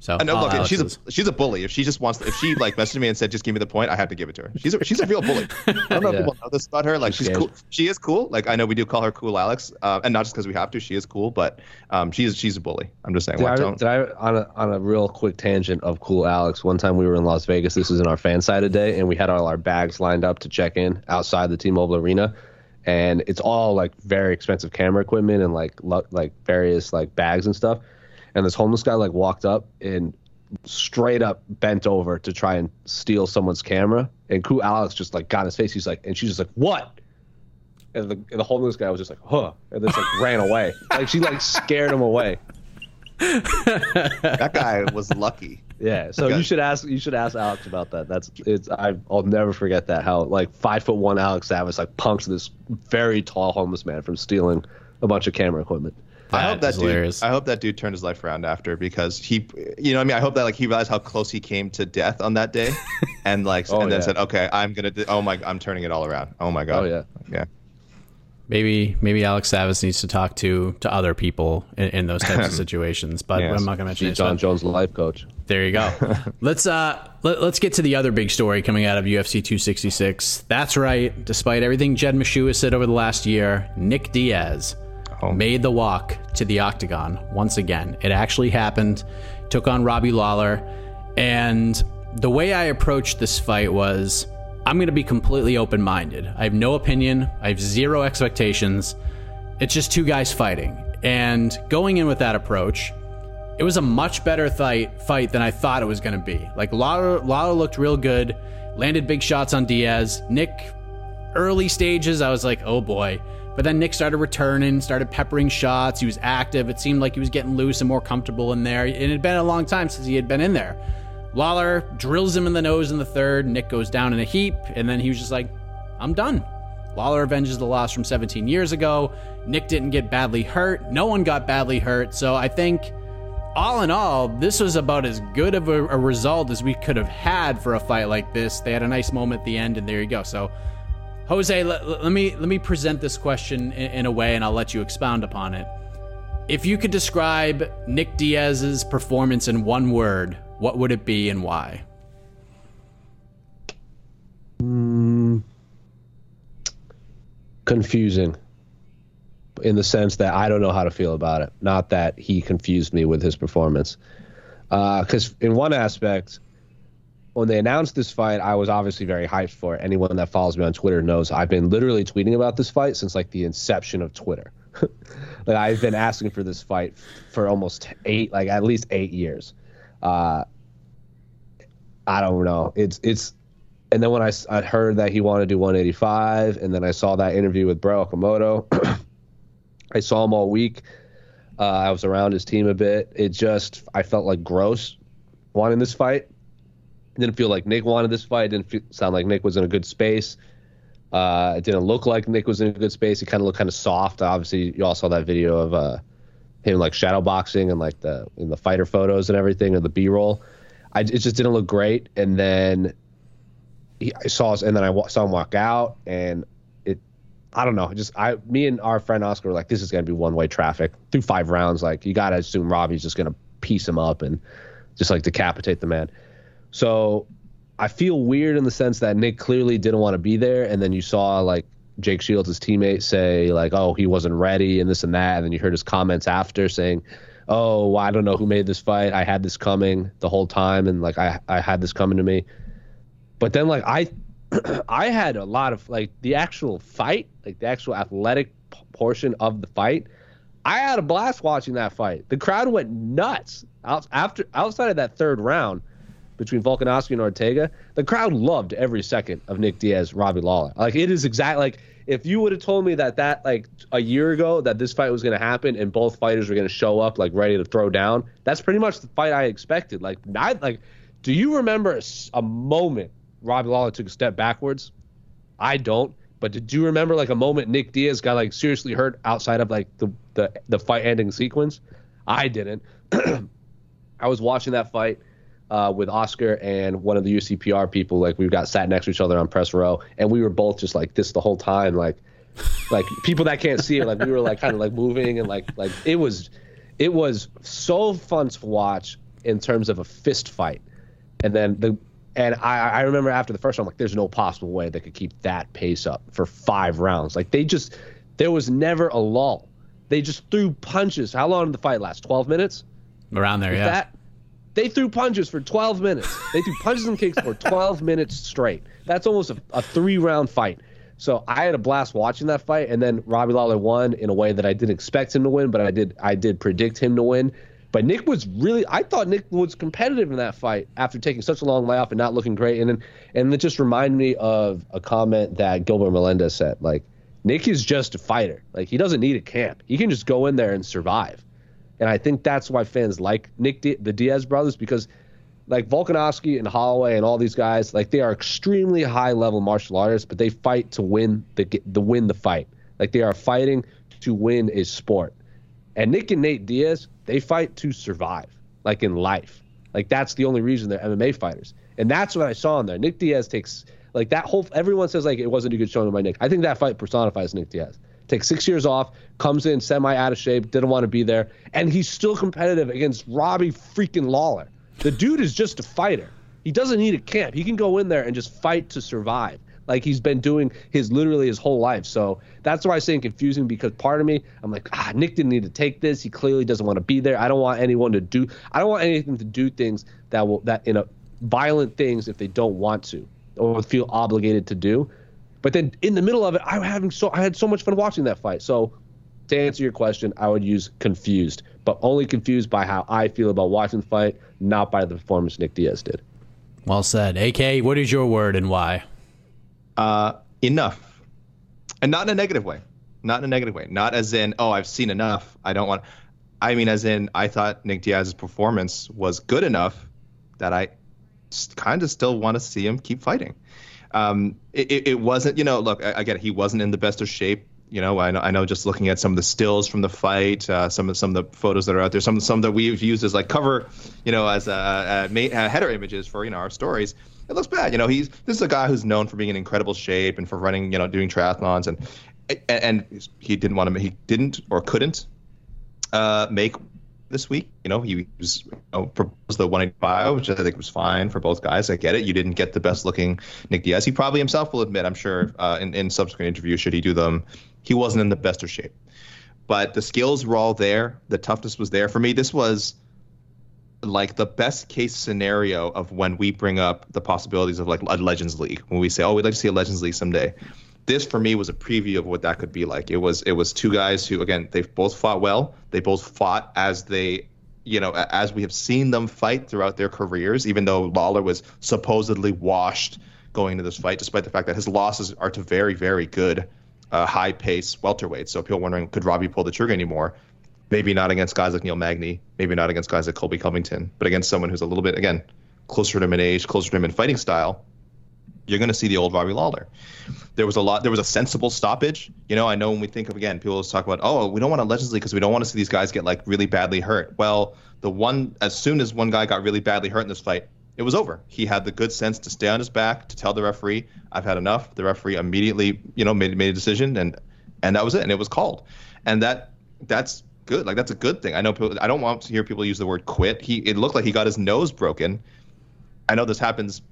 So I know. all Look, she's Alex's. a she's a bully. If she just wants, if she like messaged me and said, "Just give me the point," I have to give it to her. She's a, she's a real bully. I don't know if people know this about her. Like she's Okay. cool. She is cool. Like I know we do call her Cool Alex, uh, and not just because we have to. She is cool, but um, she's she's a bully. I'm just saying. Did Like, I, don't. did I on a on a real quick tangent of cool Alex? One time we were in Las Vegas. This was in our FanSided day, and we had all our bags lined up to check in outside the T-Mobile Arena, and it's all like very expensive camera equipment and like lu- like various like bags and stuff. And this homeless guy like walked up and straight up bent over to try and steal someone's camera, and cool Alex just like got in his face. He's like, and she's just like, what? And the, and the homeless guy was just like, huh, and just like ran away. Like she like scared him away. that guy was lucky. Yeah, so Okay. you should ask you should ask Alex about that. That's it's I I'll never forget that how like five foot one Alex Savage like punks this very tall homeless man from stealing a bunch of camera equipment. I hope That that is dude. hilarious. I hope that dude turned his life around after because he, you know, what I mean, I hope that like he realized how close he came to death on that day, and like, Oh, and then yeah. said, okay, I'm gonna, do, oh my, I'm turning it all around. Oh my god. Oh, yeah. yeah. Maybe maybe Alex Savage needs to talk to to other people in, in those types of situations. But Yes. I'm not going to mention it. Jon Jones, life coach. There you go. let's uh let, let's get to the other big story coming out of UFC 266. That's right. Despite everything Jed has said over the last year, Nick Diaz Oh. made the walk to the octagon once again. It actually happened. Took on Robbie Lawler, and the way I approached this fight was I'm going to be completely open minded. I have no opinion. I have zero expectations. It's just two guys fighting. And going in with that approach, it was a much better fight fight than I thought it was going to be. Like Lawler looked real good, landed big shots on Diaz. Nick, early stages, I was like, oh boy. But then Nick started returning, started peppering shots. He was active. It seemed like he was getting loose and more comfortable in there. It had been a long time since he had been in there. Lawler drills him in the nose in the third. Nick goes down in a heap, and then he was just like, I'm done. Lawler avenges the loss from 17 years ago. Nick didn't get badly hurt. No one got badly hurt. So I think, all in all, this was about as good of a, a result as we could have had for a fight like this. They had a nice moment at the end, and there you go. So, Jose, let, let me let me present this question in, in a way, and I'll let you expound upon it. If you could describe Nick Diaz's performance in one word, what would it be and why? Hmm. Confusing. In the sense that I don't know how to feel about it. Not that he confused me with his performance. Because in one aspect, when they announced this fight, I was obviously very hyped for it. Anyone that follows me on Twitter knows I've been literally tweeting about this fight since like the inception of Twitter. like I've been asking for this fight for almost eight, like at least eight years. Uh, I don't know. It's it's, and then when I heard that he wanted to do 185, and then I saw that interview with Brett Okamoto, I saw him all week. Uh, I was around his team a bit. It just I felt like gross wanting this fight. didn't feel like Nick wanted this fight. didn't feel, sound like Nick was in a good space. Uh, it didn't look like Nick was in a good space. He kind of looked kind of soft. Obviously, you all saw that video of uh, him like shadow boxing and like the in the fighter photos and everything and the B roll. I it just didn't look great. And then he, I saw and then I saw him walk out and I don't know. Just I me and our friend Oscar were like, this is gonna be one way traffic through five rounds. Like you gotta assume Robbie's just gonna piece him up and just like decapitate the man. So I feel weird in the sense that Nick clearly didn't want to be there, and then you saw like Jake Shields, his teammate, say like, "Oh, he wasn't ready," and this and that, and then you heard his comments after saying, "Oh, I don't know who made this fight. I had this coming the whole time, and like I I had this coming to me." But then like I I had a lot of like the actual fight, like the actual athletic p- portion of the fight. I had a blast watching that fight. The crowd went nuts out, after outside of that third round between Volkanovski and Ortega. The crowd loved every second of Nick Diaz, Robbie Lawler. Like it is exact like if you would have told me that that like a year ago that this fight was going to happen and both fighters were going to show up like ready to throw down, that's pretty much the fight I expected. Like not like do you remember a, a moment Robbie Lawler took a step backwards? I don't. But did you remember like a moment Nick Diaz got like seriously hurt outside of like the the, the fight ending sequence? I didn't. I was watching that fight uh, with Oscar and one of the UCPR people. Like we got sat next to each other on press row, and we were both just like this the whole time. Like, like people that can't see it, like we were like kind of like moving and like like it was, it was so fun to watch in terms of a fist fight. And then the and I, I remember after the first round, I'm like, there's no possible way they could keep that pace up for five rounds. Like they just, there was never a lull. They just threw punches. How long did the fight last? 12 minutes? Around there, yeah. That, they threw punches for 12 minutes. They threw punches and kicks for 12 minutes straight. That's almost a, a three round fight. So I had a blast watching that fight, and then Robbie Lawler won in a way that I didn't expect him to win, but I did I did predict him to win. But Nick was really I thought Nick was competitive in that fight after taking such a long layoff and not looking great. And then and it just reminded me of a comment that Gilbert Melendez said. Like Nick is just a fighter. Like he doesn't need a camp. He can just go in there and survive. And I think that's why fans like Nick the Diaz brothers because like Volkanovski and Holloway and all these guys, like they are extremely high level martial artists, but they fight to win the the win the fight. Like they are fighting to win a sport. And Nick and Nate Diaz, they fight to survive, like in life. Like that's the only reason they're MMA fighters. And that's what I saw in there. Nick Diaz takes like that whole everyone says like it wasn't a good showing by Nick. I think that fight personifies Nick Diaz. Takes six years off, comes in semi out of shape, didn't want to be there, and he's still competitive against Robbie freaking Lawler. The dude is just a fighter. He doesn't need a camp. He can go in there and just fight to survive like he's been doing his literally his whole life. So that's why I say confusing because part of me, I'm like, ah, Nick didn't need to take this. He clearly doesn't want to be there. I don't want anyone to do. I don't want anything to do things that will that in a violent things if they don't want to or feel obligated to do. But then in the middle of it, I having so I had so much fun watching that fight. So to answer your question, I would use confused, but only confused by how I feel about watching the fight, not by the performance Nick Diaz did. Well said. AK, what is your word and why? Uh, enough, and not in a negative way. Not in a negative way. Not as in, oh, I've seen enough. I don't want. I mean, as in, I thought Nick Diaz's performance was good enough that I kind of still want to see him keep fighting. Um, it, it, wasn't, you know, look, I, I get it. He wasn't in the best of shape. You know, I know, I know just looking at some of the stills from the fight, uh, some of some of the photos that are out there, some some that we've used as like cover, you know, as uh, uh, header images for you know our stories it looks bad. You know, he's this is a guy who's known for being in incredible shape and for running, you know, doing triathlons, and and, and he didn't want to, he didn't or couldn't uh, make this week. You know, he was you know, proposed the 185, which I think was fine for both guys. I get it. You didn't get the best looking Nick Diaz. He probably himself will admit, I'm sure, uh, in, in subsequent interviews, should he do them, he wasn't in the best of shape. But the skills were all there. The toughness was there. For me, this was like the best case scenario of when we bring up the possibilities of like a Legends League when we say, oh, we'd like to see a Legends League someday. This for me was a preview of what that could be like. It was it was two guys who again they've both fought well. They both fought as they you know as we have seen them fight throughout their careers. Even though Lawler was supposedly washed going into this fight, despite the fact that his losses are to very very good uh, high pace welterweight. So people wondering, could Robbie pull the trigger anymore? Maybe not against guys like Neil Magny, maybe not against guys like Colby Covington, but against someone who's a little bit, again, closer to him in age, closer to him in fighting style, you're going to see the old Robbie Lawler. There was a lot. There was a sensible stoppage. You know, I know when we think of again, people always talk about, oh, we don't want Legends League because we don't want to see these guys get like really badly hurt. Well, the one as soon as one guy got really badly hurt in this fight, it was over. He had the good sense to stay on his back to tell the referee, "I've had enough." The referee immediately, you know, made made a decision, and and that was it, and it was called. And that that's good. Like that's a good thing. I know people. I don't want to hear people use the word quit. He it looked like he got his nose broken. I know this happens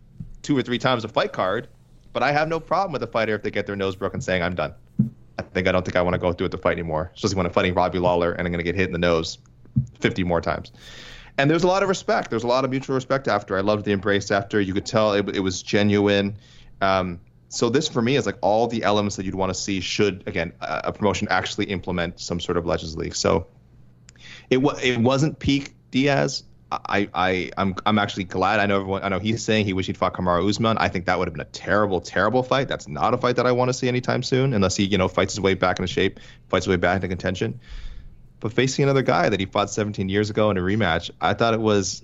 two or three times a fight card, but I have no problem with a fighter if they get their nose broken saying I'm done. I think I don't think I want to go through with the fight anymore, especially when I'm fighting Robbie Lawler and I'm going to get hit in the nose 50 more times. And there's a lot of respect. There's a lot of mutual respect after. I loved the embrace after. You could tell it, it was genuine. Um, so this for me is like all the elements that you'd want to see should again a, promotion actually implement some sort of Legends League. So it was it wasn't peak Diaz. I, I I'm I'm actually glad. I know everyone. I know he's saying he wished he'd fought Kamaru Usman. I think that would have been a terrible, terrible fight. That's not a fight that I want to see anytime soon, unless he you know fights his way back into shape, fights his way back into contention. But facing another guy that he fought 17 years ago in a rematch, I thought it was,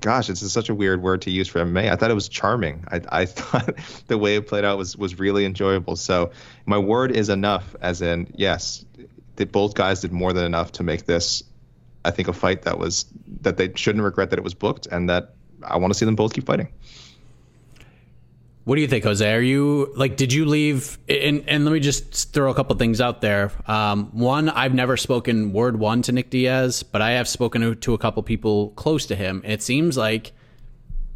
gosh, it's such a weird word to use for MMA. I thought it was charming. I, I thought the way it played out was was really enjoyable. So my word is enough, as in yes, that both guys did more than enough to make this, I think, a fight that was that they shouldn't regret that it was booked, and that I want to see them both keep fighting. What do you think, Jose? Are you like, did you leave? And, and let me just throw a couple things out there. Um, one, I've never spoken word one to Nick Diaz, but I have spoken to, a couple people close to him. It seems like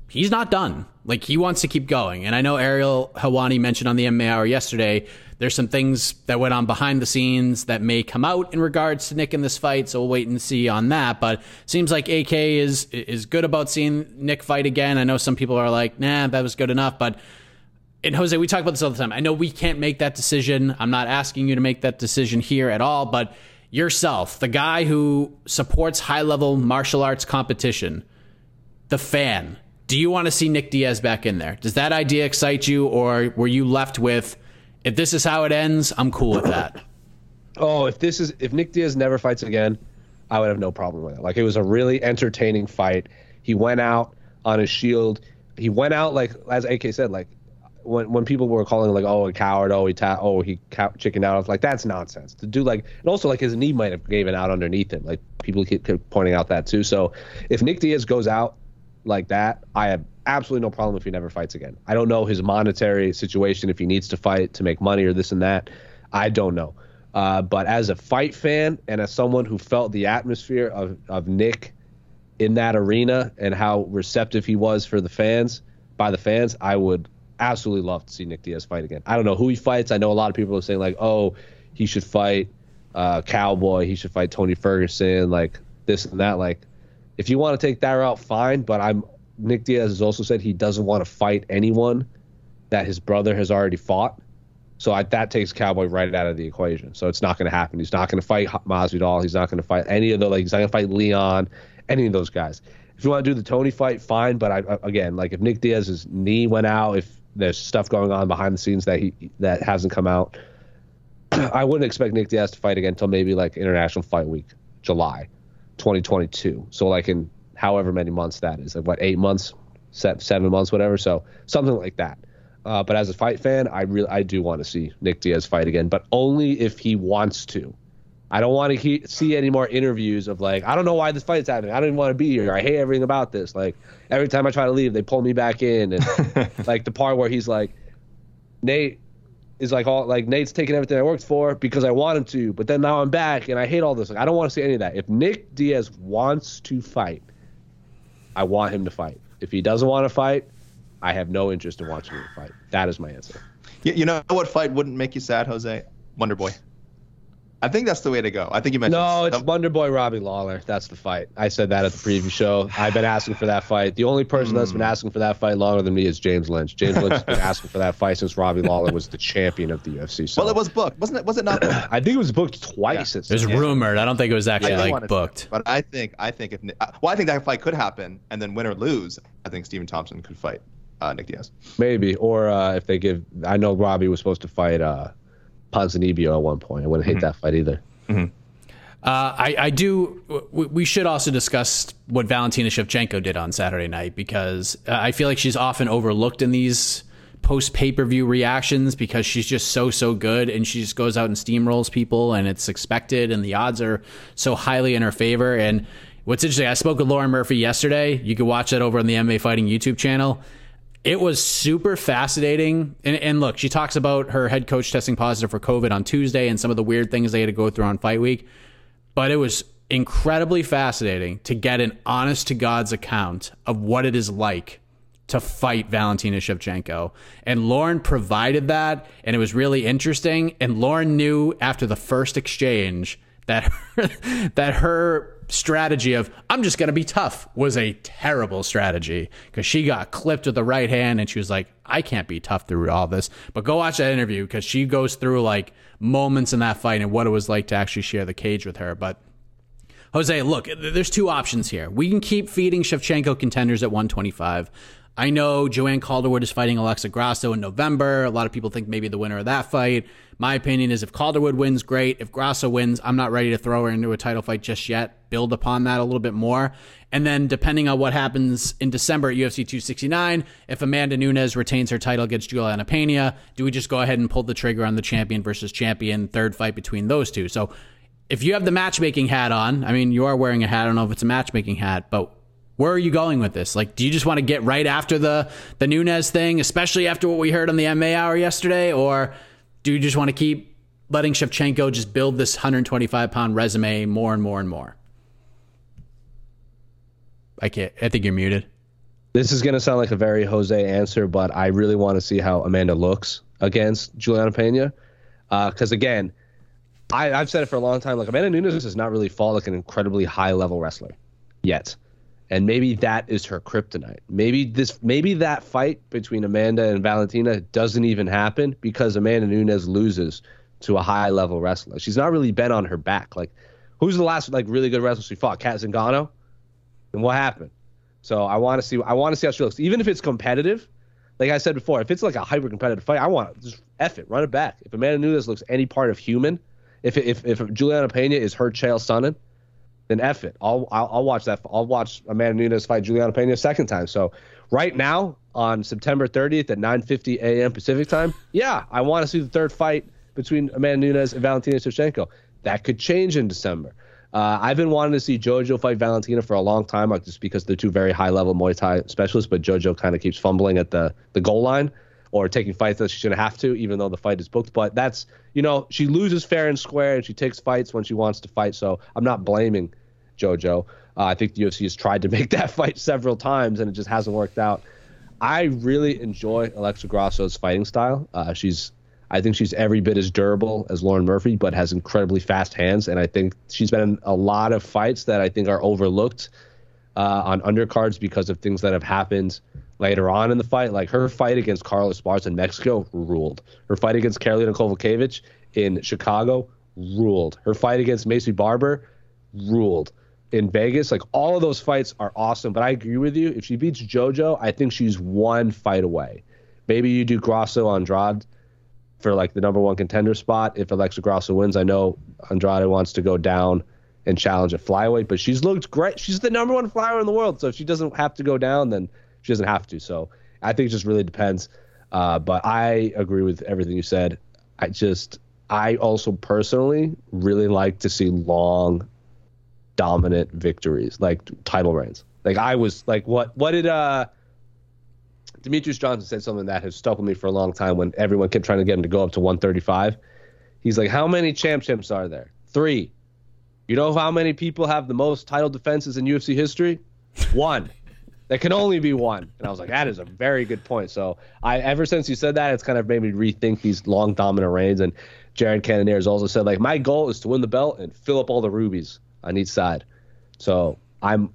he's not done. Like he wants to keep going. And I know Ariel Helwani mentioned on the MMA Hour yesterday, there's some things that went on behind the scenes that may come out in regards to Nick in this fight. So we'll wait and see on that. But seems like AK is is good about seeing Nick fight again. I know some people are like, nah, that was good enough, but and Jose, we talk about this all the time. I know we can't make that decision. I'm not asking you to make that decision here at all, but yourself, the guy who supports high level martial arts competition, the fan, do you want to see Nick Diaz back in there? Does that idea excite you, or were you left with, if this is how it ends, I'm cool with that? Oh, if this is if Nick Diaz never fights again, I would have no problem with it. Like it was a really entertaining fight. He went out on his shield. He went out like as AK said, like when when people were calling like oh a coward oh he ta- oh he cow- chickened out I was like that's nonsense. To do like and also like his knee might have given out underneath him. Like people keep, keep pointing out that too. So if Nick Diaz goes out like that I have absolutely no problem if he never fights again. I don't know his monetary situation if he needs to fight to make money or this and that. I don't know. Uh, but as a fight fan and as someone who felt the atmosphere of of Nick in that arena and how receptive he was for the fans by the fans I would absolutely love to see Nick Diaz fight again. I don't know who he fights. I know a lot of people are saying like, oh, he should fight uh, Cowboy. He should fight Tony Ferguson. Like this and that. Like, if you want to take that route, fine. But I'm Nick Diaz has also said he doesn't want to fight anyone that his brother has already fought. So I, that takes Cowboy right out of the equation. So it's not going to happen. He's not going to fight Masvidal. He's not going to fight any of the like. He's not going to fight Leon, any of those guys. If you want to do the Tony fight, fine. But I again, like if Nick Diaz's knee went out, if there's stuff going on behind the scenes that he that hasn't come out. I wouldn't expect Nick Diaz to fight again until maybe like International Fight Week, July, 2022. So like in however many months that is, like what eight months, seven months, whatever. So something like that. Uh, but as a fight fan, I really I do want to see Nick Diaz fight again, but only if he wants to. I don't want to he- see any more interviews of like, I don't know why this fight's happening. I don't even want to be here. I hate everything about this. Like every time I try to leave, they pull me back in, and like the part where he's like, Nate is like all like Nate's taking everything I worked for because I want him to, but then now I'm back and I hate all this. Like I don't want to see any of that. If Nick Diaz wants to fight, I want him to fight. If he doesn't want to fight, I have no interest in watching him fight. That is my answer. You, you know what fight wouldn't make you sad, Jose? Wonder Boy. I think that's the way to go. I think you mentioned. No, it's Wonder Boy Robbie Lawler. That's the fight. I said that at the preview show. I've been asking for that fight. The only person mm. that's been hmm. asking for that fight longer than me is James Lynch. James Lynch has been asking for that fight since Robbie Lawler was the champion of the UFC. So. Well, it was booked, wasn't it? Was it not? I think it was booked twice. Yeah. It was rumored. I don't think it was actually yeah. like booked. But I think, I think if well, I think that fight could happen, and then win or lose, I think Stephen Thompson could fight uh, Nick Diaz. Maybe, or uh, if they give, I know Robbie was supposed to fight. Uh, Ponzinibbio at one point. I wouldn't hate that fight either. Uh, I, I do. We, we should also discuss what Valentina Shevchenko did on Saturday night because uh, I feel like she's often overlooked in these post pay per view reactions because she's just so so good and she just goes out and steamrolls people and it's expected and the odds are so highly in her favor. And what's interesting, I spoke with Lauren Murphy yesterday. You can watch that over on the MMA Fighting YouTube channel. It was super fascinating. And, and look, she talks about her head coach testing positive for COVID on Tuesday and some of the weird things they had to go through on fight week but it was incredibly fascinating to get an honest to God's account of what it is like to fight Valentina Shevchenko. And Lauren provided that, and it was really interesting. And Lauren knew after the first exchange that her, that her strategy of I'm just going to be tough was a terrible strategy because she got clipped with the right hand and she was like I can't be tough through all this. But go watch that interview because she goes through like moments in that fight and what it was like to actually share the cage with her. But Jose, look, there's two options here. We can keep feeding Shevchenko contenders at 125. I know Joanne Calderwood is fighting Alexa Grasso in November. A lot of people think maybe the winner of that fight. My opinion is if Calderwood wins, great. If Grasso wins, I'm not ready to throw her into a title fight just yet. Build upon that a little bit more. And then depending on what happens in December at UFC 269, if Amanda Nunes retains her title against Juliana Pena, do we just go ahead and pull the trigger on the champion versus champion third fight between those two? So if you have the matchmaking hat on, I mean, you are wearing a hat. I don't know if it's a matchmaking hat, but where are you going with this? Like, do you just want to get right after the the Nunes thing, especially after what we heard on the MA hour yesterday, or do you just want to keep letting Shevchenko just build this 125 pound resume more and more and more? I can't. I think you're muted. This is going to sound like a very Jose answer, but I really want to see how Amanda looks against Juliana Pena. Because uh, again, I, I've said it for a long time. Like Amanda Nunes does not really fall like an incredibly high level wrestler yet, and maybe that is her kryptonite. Maybe this, maybe that fight between Amanda and Valentina doesn't even happen because Amanda Nunes loses to a high level wrestler. She's not really been on her back. Like, who's the last like really good wrestler she fought? Cat Zingano. And what happened? So I want to see. I want to see how she looks, even if it's competitive. Like I said before, if it's like a hyper competitive fight, I want to just f it, run it back. If Amanda Nunes looks any part of human, if if if Juliana Pena is her Chael Sonnen, then f it. I'll, I'll I'll watch that. I'll watch Amanda Nunes fight Juliana Pena a second time. So right now on September 30th at 9:50 a.m. Pacific time, yeah, I want to see the third fight between Amanda Nunes and Valentina Shevchenko. That could change in December. Uh, I've been wanting to see JoJo fight Valentina for a long time, like just because they're two very high level Muay Thai specialists, but JoJo kind of keeps fumbling at the the goal line or taking fights that she shouldn't have to, even though the fight is booked. But that's you know she loses fair and square, and she takes fights when she wants to fight. So I'm not blaming JoJo. Uh, I think the UFC has tried to make that fight several times, and it just hasn't worked out. I really enjoy Alexa Grasso's fighting style. Uh, she's I think she's every bit as durable as Lauren Murphy, but has incredibly fast hands. And I think she's been in a lot of fights that I think are overlooked uh, on undercards because of things that have happened later on in the fight. Like her fight against Carlos Barnes in Mexico ruled. Her fight against Karolina Kowalkiewicz in Chicago ruled. Her fight against Maycee Barber ruled. In Vegas, like all of those fights are awesome. But I agree with you. If she beats JoJo, I think she's one fight away. Maybe you do Grasso Andrade for like the number one contender spot. If Alexa Grasso wins, I know Andrade wants to go down and challenge at flyweight, but she's looked great. She's the number one flyer in the world, so if she doesn't have to go down, then she doesn't have to. So I think it just really depends. Uh, but I agree with everything you said. I just, I also personally really like to see long, dominant victories, like title reigns. Like I was like, what, what did uh Demetrious Johnson said something that has stuck with me for a long time when everyone kept trying to get him to go up to 135. He's like, How many champ champs are there? Three. You know how many people have the most title defenses in UFC history? One. there can only be one. And I was like, that is a very good point. So I ever since you said that, it's kind of made me rethink these long dominant reigns. And Jared Cannonier has also said, like, my goal is to win the belt and fill up all the rubies on each side. So I'm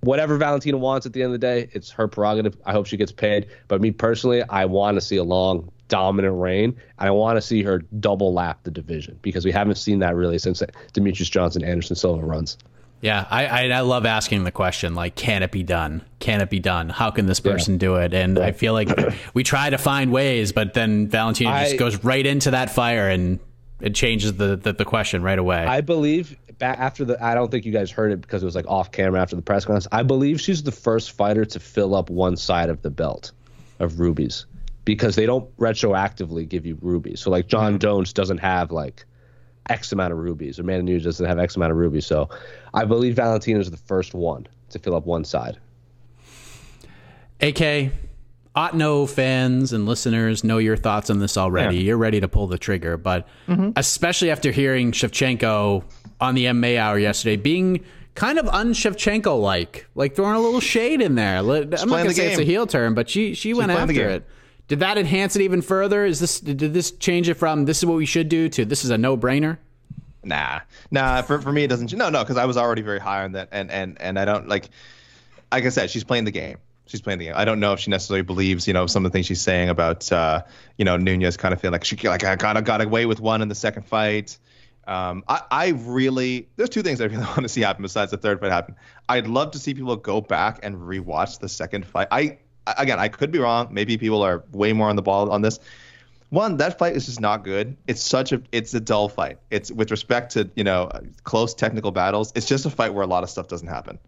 whatever Valentina wants at the end of the day, it's her prerogative. I hope she gets paid. But me personally, I want to see a long, dominant reign, I want to see her double lap the division because we haven't seen that really since Demetrious Johnson, Anderson Silva runs. Yeah, I, I, I love asking the question like, can it be done? Can it be done? How can this person yeah. do it? And yeah. I feel like we try to find ways, but then Valentina I, just goes right into that fire and it changes the, the, the question right away. I believe back after the I don't think you guys heard it because it was like off camera after the press conference. I believe she's the first fighter to fill up one side of the belt of rubies because they don't retroactively give you rubies. So like Jon. Jones doesn't have like X amount of rubies, or Amanda Nunes doesn't have X amount of rubies. So I believe Valentina is the first one to fill up one side. AK, Otno fans and listeners know your thoughts on this already. Yeah. You're ready to pull the trigger, but mm-hmm. especially after hearing Shevchenko on the MMA hour yesterday, being kind of un-Shevchenko like, like throwing a little shade in there. I'm not going to say it's a heel turn, but she she She's went after it. Did that enhance it even further? Is this did this change it from this is what we should do to this is a no brainer? Nah, nah. For, for me, it doesn't. No, no, because I was already very high on that, and and and I don't like. Like I said, she's playing the game. She's playing the game. I don't know if she necessarily believes, you know, some of the things she's saying about, uh, you know, Nunes kind of feeling like she like I kind of got away with one in the second fight. Um, I, I really there's two things I really want to see happen besides the third fight happen. I'd love to see people go back and rewatch the second fight. I again I could be wrong. Maybe people are way more on the ball on this. One, that fight is just not good. It's such a it's a dull fight. It's with respect to you know close technical battles. It's just a fight where a lot of stuff doesn't happen.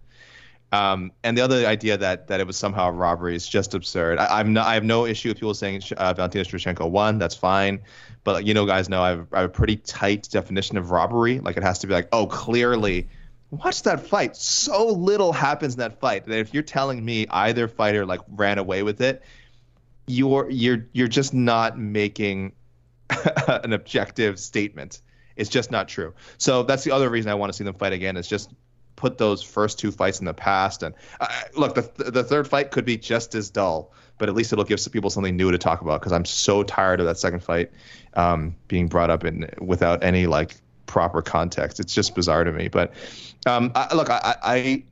Um, and the other idea that that it was somehow a robbery is just absurd. I, am not, I have no issue with people saying uh, Valentina Shevchenko won. That's fine. But you know, guys know I have, I have, a pretty tight definition of robbery. Like it has to be like, oh, clearly, watch that fight. So little happens in that fight that if you're telling me either fighter like ran away with it, you're you're you're just not making an objective statement. It's just not true. So that's the other reason I want to see them fight again. Is just put those first two fights in the past. And uh, look, the the third fight could be just as dull, but at least it'll give some people something new to talk about. Because I'm so tired of that second fight um, being brought up in without any like proper context. It's just bizarre to me. But um, I, look, I, I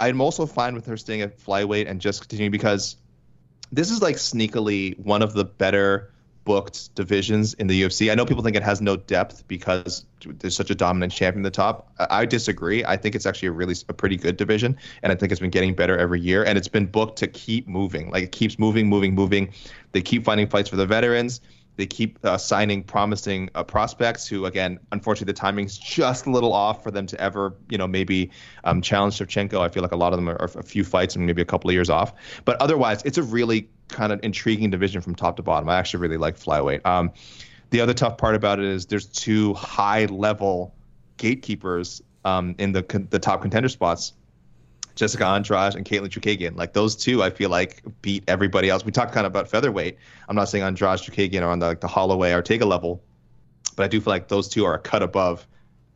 I'm also fine with her staying at flyweight and just continuing because this is like sneakily one of the better booked divisions in the UFC. I know people think it has no depth because there's such a dominant champion at the top. I disagree. I think it's actually a really a pretty good division, and I think it's been getting better every year. And it's been booked to keep moving. Like it keeps moving, moving, moving. They keep finding fights for the veterans. They keep uh, signing promising uh, prospects who, again, unfortunately, the timing's just a little off for them to ever, you know, maybe um, challenge Shevchenko. I feel like a lot of them are, are a few fights and maybe a couple of years off. But otherwise, it's a really kind of intriguing division from top to bottom. I actually really like flyweight. Um, the other tough part about it is there's two high level gatekeepers um, in the the top contender spots. Jessica Andrade and Katlyn Chookagian. Like those two, I feel like beat everybody else. We talked kind of about featherweight. I'm not saying Andrade Chookagian are on the like the Holloway Ortega level, but I do feel like those two are a cut above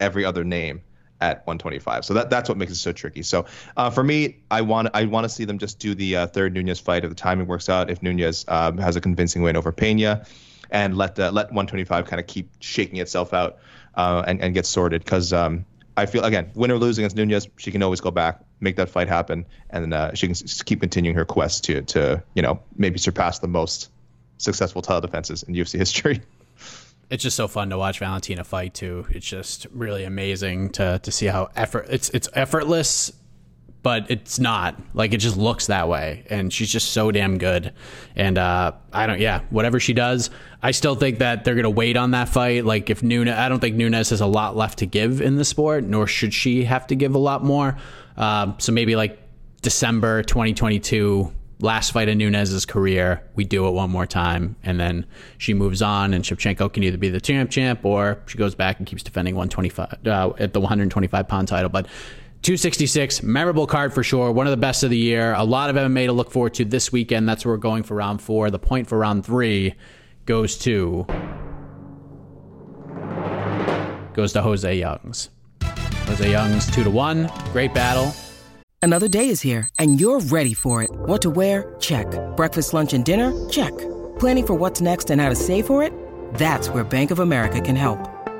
every other name at 125. So that that's what makes it so tricky. So uh, for me, I want I want to see them just do the uh, third Nunes fight if the timing works out. If Nunes um, has a convincing win over Pena, and let the, let 125 kind of keep shaking itself out uh, and and get sorted because. Um, I feel again, win or lose against Nunes, she can always go back, make that fight happen, and uh, she can keep continuing her quest to to you know maybe surpass the most successful title defenses in UFC history. it's just so fun to watch Valentina fight too. It's just really amazing to to see how effort it's it's effortless, but it's not like it just looks that way. And she's just so damn good. And uh, I don't, yeah, whatever she does, I still think that they're gonna wait on that fight. Like if Nunes, I don't think Nunes has a lot left to give in the sport, nor should she have to give a lot more. Um, so maybe like December 2022 last fight in Nunes's career, we do it one more time, and then she moves on, and Shevchenko can either be the champ champ or she goes back and keeps defending 125 uh, at the 125 pound title. But 266, memorable card for sure. One of the best of the year. A lot of MMA to look forward to this weekend. That's where we're going for round four. The point for round three goes to goes to Jose Youngs. Jose Youngs two to one. Great battle. Another day is here, and you're ready for it. What to wear? Check. Breakfast, lunch, and dinner? Check. Planning for what's next and how to save for it? That's where Bank of America can help.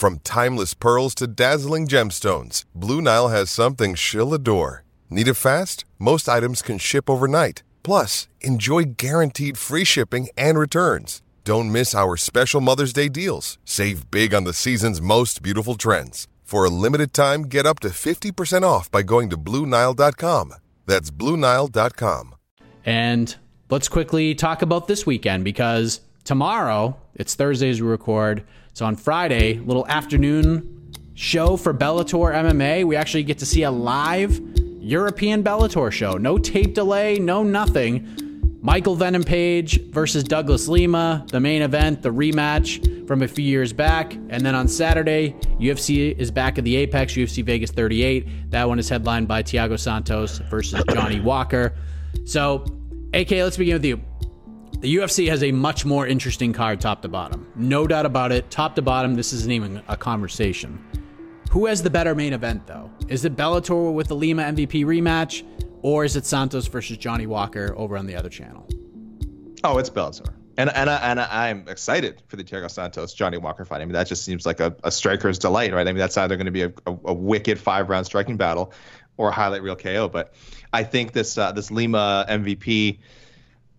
From timeless pearls to dazzling gemstones, Blue Nile has something she'll adore. Need it fast? Most items can ship overnight. Plus, enjoy guaranteed free shipping and returns. Don't miss our special Mother's Day deals. Save big on the season's most beautiful trends. For a limited time, get up to 50% off by going to BlueNile.com. That's BlueNile.com. And let's quickly talk about this weekend because tomorrow, it's Thursday as we record. So on Friday, little afternoon show for Bellator MMA. We actually get to see a live European Bellator show. No tape delay, no nothing. Michael Venom Page versus Douglas Lima, the main event, the rematch from a few years back. And then on Saturday, UFC is back at the Apex, UFC Vegas 38. That one is headlined by Thiago Santos versus Johnny Walker. So, AK, let's begin with you. The UFC has a much more interesting card top to bottom. No doubt about it. Top to bottom, this isn't even a conversation. Who has the better main event, though? Is it Bellator with the Lima MVP rematch, or is it Santos versus Johnny Walker over on the other channel? Oh, it's Bellator. And and, I, and I'm excited for the Thiago Santos Johnny Walker fight. I mean, that just seems like a, a striker's delight, right? I mean, that's either going to be a, a, a wicked five round striking battle or a highlight reel KO. But I think this uh, this Lima MVP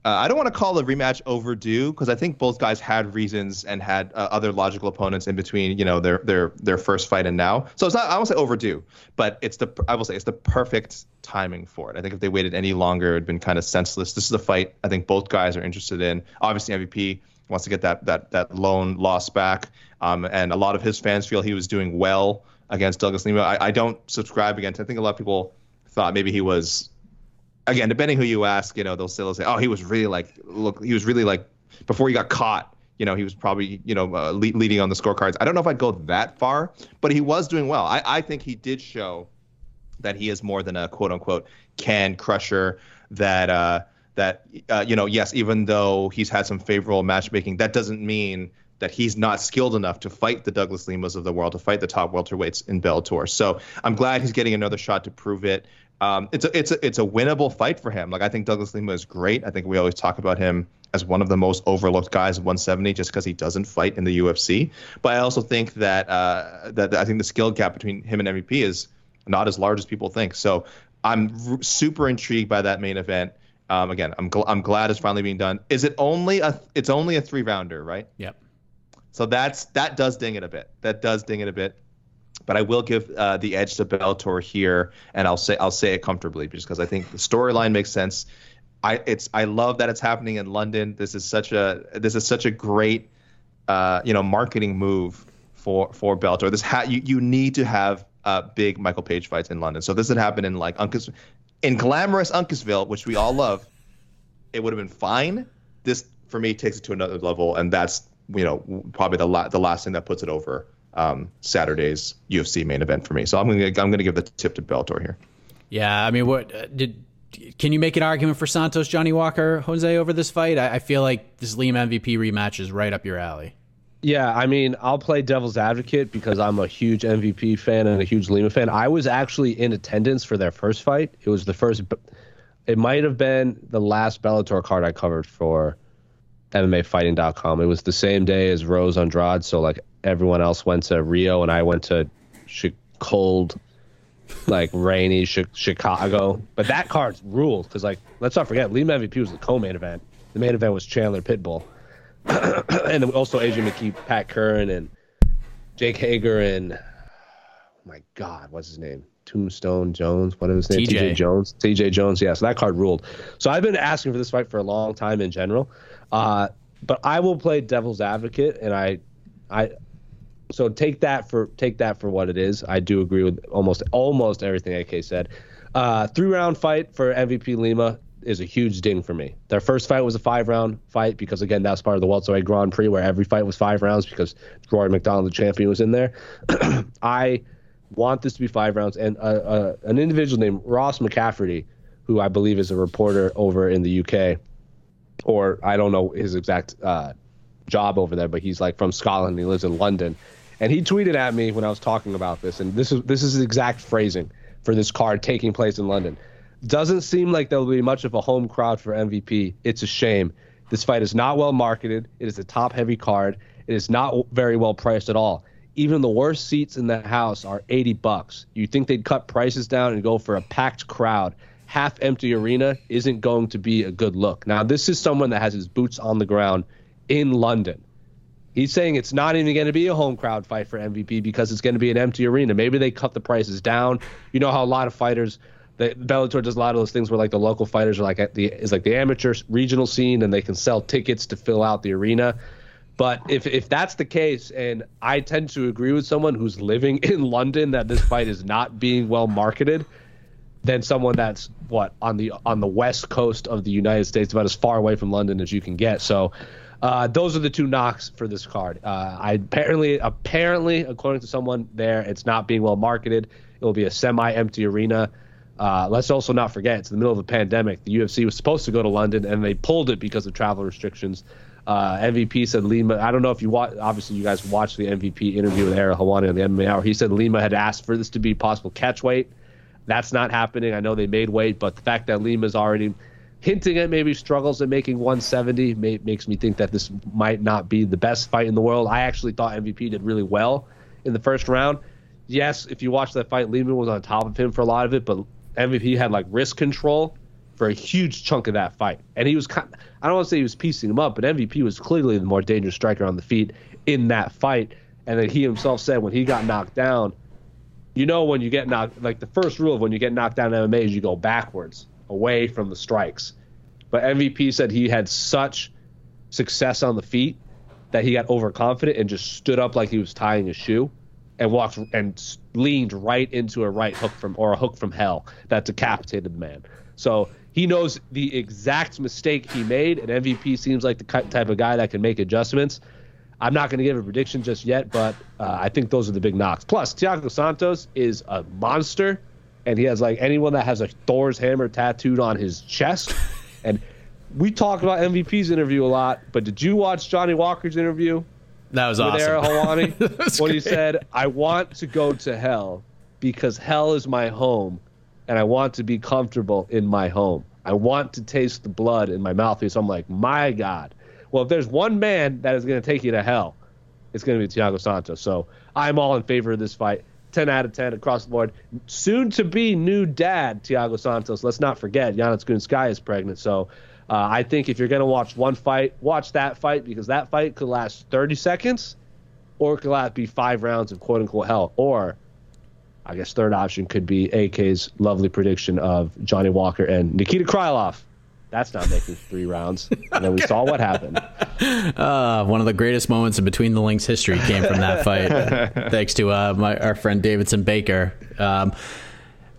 uh, I don't want to call the rematch overdue because I think both guys had reasons and had uh, other logical opponents in between, you know, their their their first fight and now. So it's not I won't say overdue, but it's the I will say it's the perfect timing for it. I think if they waited any longer, it'd been kind of senseless. This is a fight I think both guys are interested in. Obviously, MVP wants to get that that that loan loss back, um, and a lot of his fans feel he was doing well against Douglas Lima. I, I don't subscribe against. I think a lot of people thought maybe he was again, depending who you ask, you know, they'll still say, "Oh, he was really like, look, he was really like, before he got caught, you know, he was probably, you know, uh, lead, leading on the scorecards." I don't know if I'd go that far, but he was doing well. I, I think he did show that he is more than a quote unquote can crusher. That uh, that uh, you know, yes, even though he's had some favorable matchmaking, that doesn't mean that he's not skilled enough to fight the Douglas Limas of the world, to fight the top welterweights in Bellator. So I'm glad he's getting another shot to prove it um, it's a it's a it's a winnable fight for him. Like I think Douglas Lima is great. I think we always talk about him as one of the most overlooked guys at 170 just because he doesn't fight in the UFC. But I also think that uh, that I think the skill gap between him and MVP is not as large as people think. So I'm r- super intrigued by that main event. Um, again, I'm gl- I'm glad it's finally being done. Is it only a it's only a three rounder, right? Yep. So that's that does ding it a bit. That does ding it a bit but I will give uh, the edge to Bellator here, and I'll say I'll say it comfortably just because I think the storyline makes sense. I it's I love that it's happening in London. This is such a this is such a great uh, you know marketing move for for Bellator. This ha- you you need to have uh, big Michael Page fights in London. So this had happened in like Uncas in glamorous Uncasville, which we all love. It would have been fine. This for me takes it to another level, and that's you know probably the la- the last thing that puts it over um, Saturday's UFC main event for me. So I'm gonna I'm gonna give the tip to Bellator here. Yeah, I mean, what uh, did? Can you make an argument for Santos Johnny Walker Jose over this fight? I, I feel like this Lima MVP rematch is right up your alley. Yeah, I mean, I'll play devil's advocate because I'm a huge MVP fan and a huge Lima fan. I was actually in attendance for their first fight. It was the first. It might have been the last Bellator card I covered for MMAfighting.com. It was the same day as Rose Andrade, so like everyone else went to Rio and I went to sh- cold, like rainy sh- Chicago. But that card ruled because, like, let's not forget, Lima MVP was the co-main event. The main event was Chandler Pitbull, and also AJ McKee, Pat Curran, and Jake Hager, and oh my God, what's his name? Tombstone Jones. What is his name? TJ Jones. TJ Jones. Yeah, so that card ruled. So I've been asking for this fight for a long time in general. Uh, but I will play devil's advocate, and I, I, so take that for take that for what it is. I do agree with almost almost everything AK said. Uh, three round fight for MVP Lima is a huge ding for me. Their first fight was a five round fight because again that's part of the welterweight Grand Prix where every fight was five rounds because Rory MacDonald the champion, was in there. I want this to be five rounds, and uh, uh, an individual named Ross McCafferty, who I believe is a reporter over in the UK, or I don't know his exact uh, job over there, but he's like from Scotland. He lives in London And he tweeted at me when I was talking about this, and this is this is the exact phrasing for this card taking place in London. Doesn't seem like there'll be much of a home crowd for MVP. It's a shame. This fight is not well marketed. It is a top heavy card. It is not very well priced at all. Even the worst seats in the house are 80 bucks. You think they'd cut prices down and go for a packed crowd? Half empty arena isn't going to be a good look. Now, this is someone that has his boots on the ground in London. He's saying it's not even going to be a home crowd fight for MVP because it's going to be an empty arena. Maybe they cut the prices down. You know how a lot of fighters, the Bellator does a lot of those things where like the local fighters are like the is like the amateur regional scene and they can sell tickets to fill out the arena. But if if that's the case, and I tend to agree with someone who's living in London that this fight is not being well marketed, than someone that's what on the on the west coast of the United States, about as far away from London as you can get. So uh, those are the two knocks for this card. Uh, I apparently, apparently, according to someone there, it's not being well marketed. It will be a semi-empty arena. Uh, let's also not forget it's in the middle of the pandemic. The UFC was supposed to go to London and they pulled it because of travel restrictions. Uh, MVP said Lima. I don't know if you watch. Obviously, you guys watched the MVP interview with Ariel Helwani on the MMA Hour. He said Lima had asked for this to be possible catch weight. That's not happening. I know they made weight, but the fact that Lima's already hinting at maybe struggles at making 170 may, makes me think that this might not be the best fight in the world. I actually thought MVP did really well in the first round. Yes, if you watch that fight, Lima was on top of him for a lot of it, but MVP had like wrist control for a huge chunk of that fight. And he was kind I don't want to say he was piecing him up, but MVP was clearly the more dangerous striker on the feet in that fight. And then he himself said when he got knocked down, you know when you get knocked like the first rule of when you get knocked down in MMA is you go backwards away from the strikes. But MVP said he had such success on the feet that he got overconfident and just stood up like he was tying a shoe and walked and leaned right into a right hook from or a hook from hell that decapitated the man. So he knows the exact mistake he made, and MVP seems like the type of guy that can make adjustments. I'm not going to give a prediction just yet, but uh, I think those are the big knocks. Plus, Thiago Santos is a monster and he has like anyone that has a Thor's hammer tattooed on his chest. and we talk about MVP's interview a lot, but did you watch Johnny Walker's interview? That was with awesome. Helwani, when he said, "I want to go to hell because hell is my home, and I want to be comfortable in my home. I want to taste the blood in my mouth." So I'm like, my God. Well, if there's one man that is going to take you to hell, it's going to be Thiago Santos. So I'm all in favor of this fight. 10 out of 10 across the board. Soon to be new dad, Thiago Santos. Let's not forget, Giannis is pregnant. So uh, I think if you're going to watch one fight, watch that fight because that fight could last 30 seconds or it could last be five rounds of quote unquote hell. Or I guess third option could be AK's lovely prediction of Johnny Walker and Nikita Krylov that's not making three rounds. And then we saw what happened. Uh, one of the greatest moments in Between the Lines history came from that fight. thanks to uh, my, our friend Davidson Baker. Um,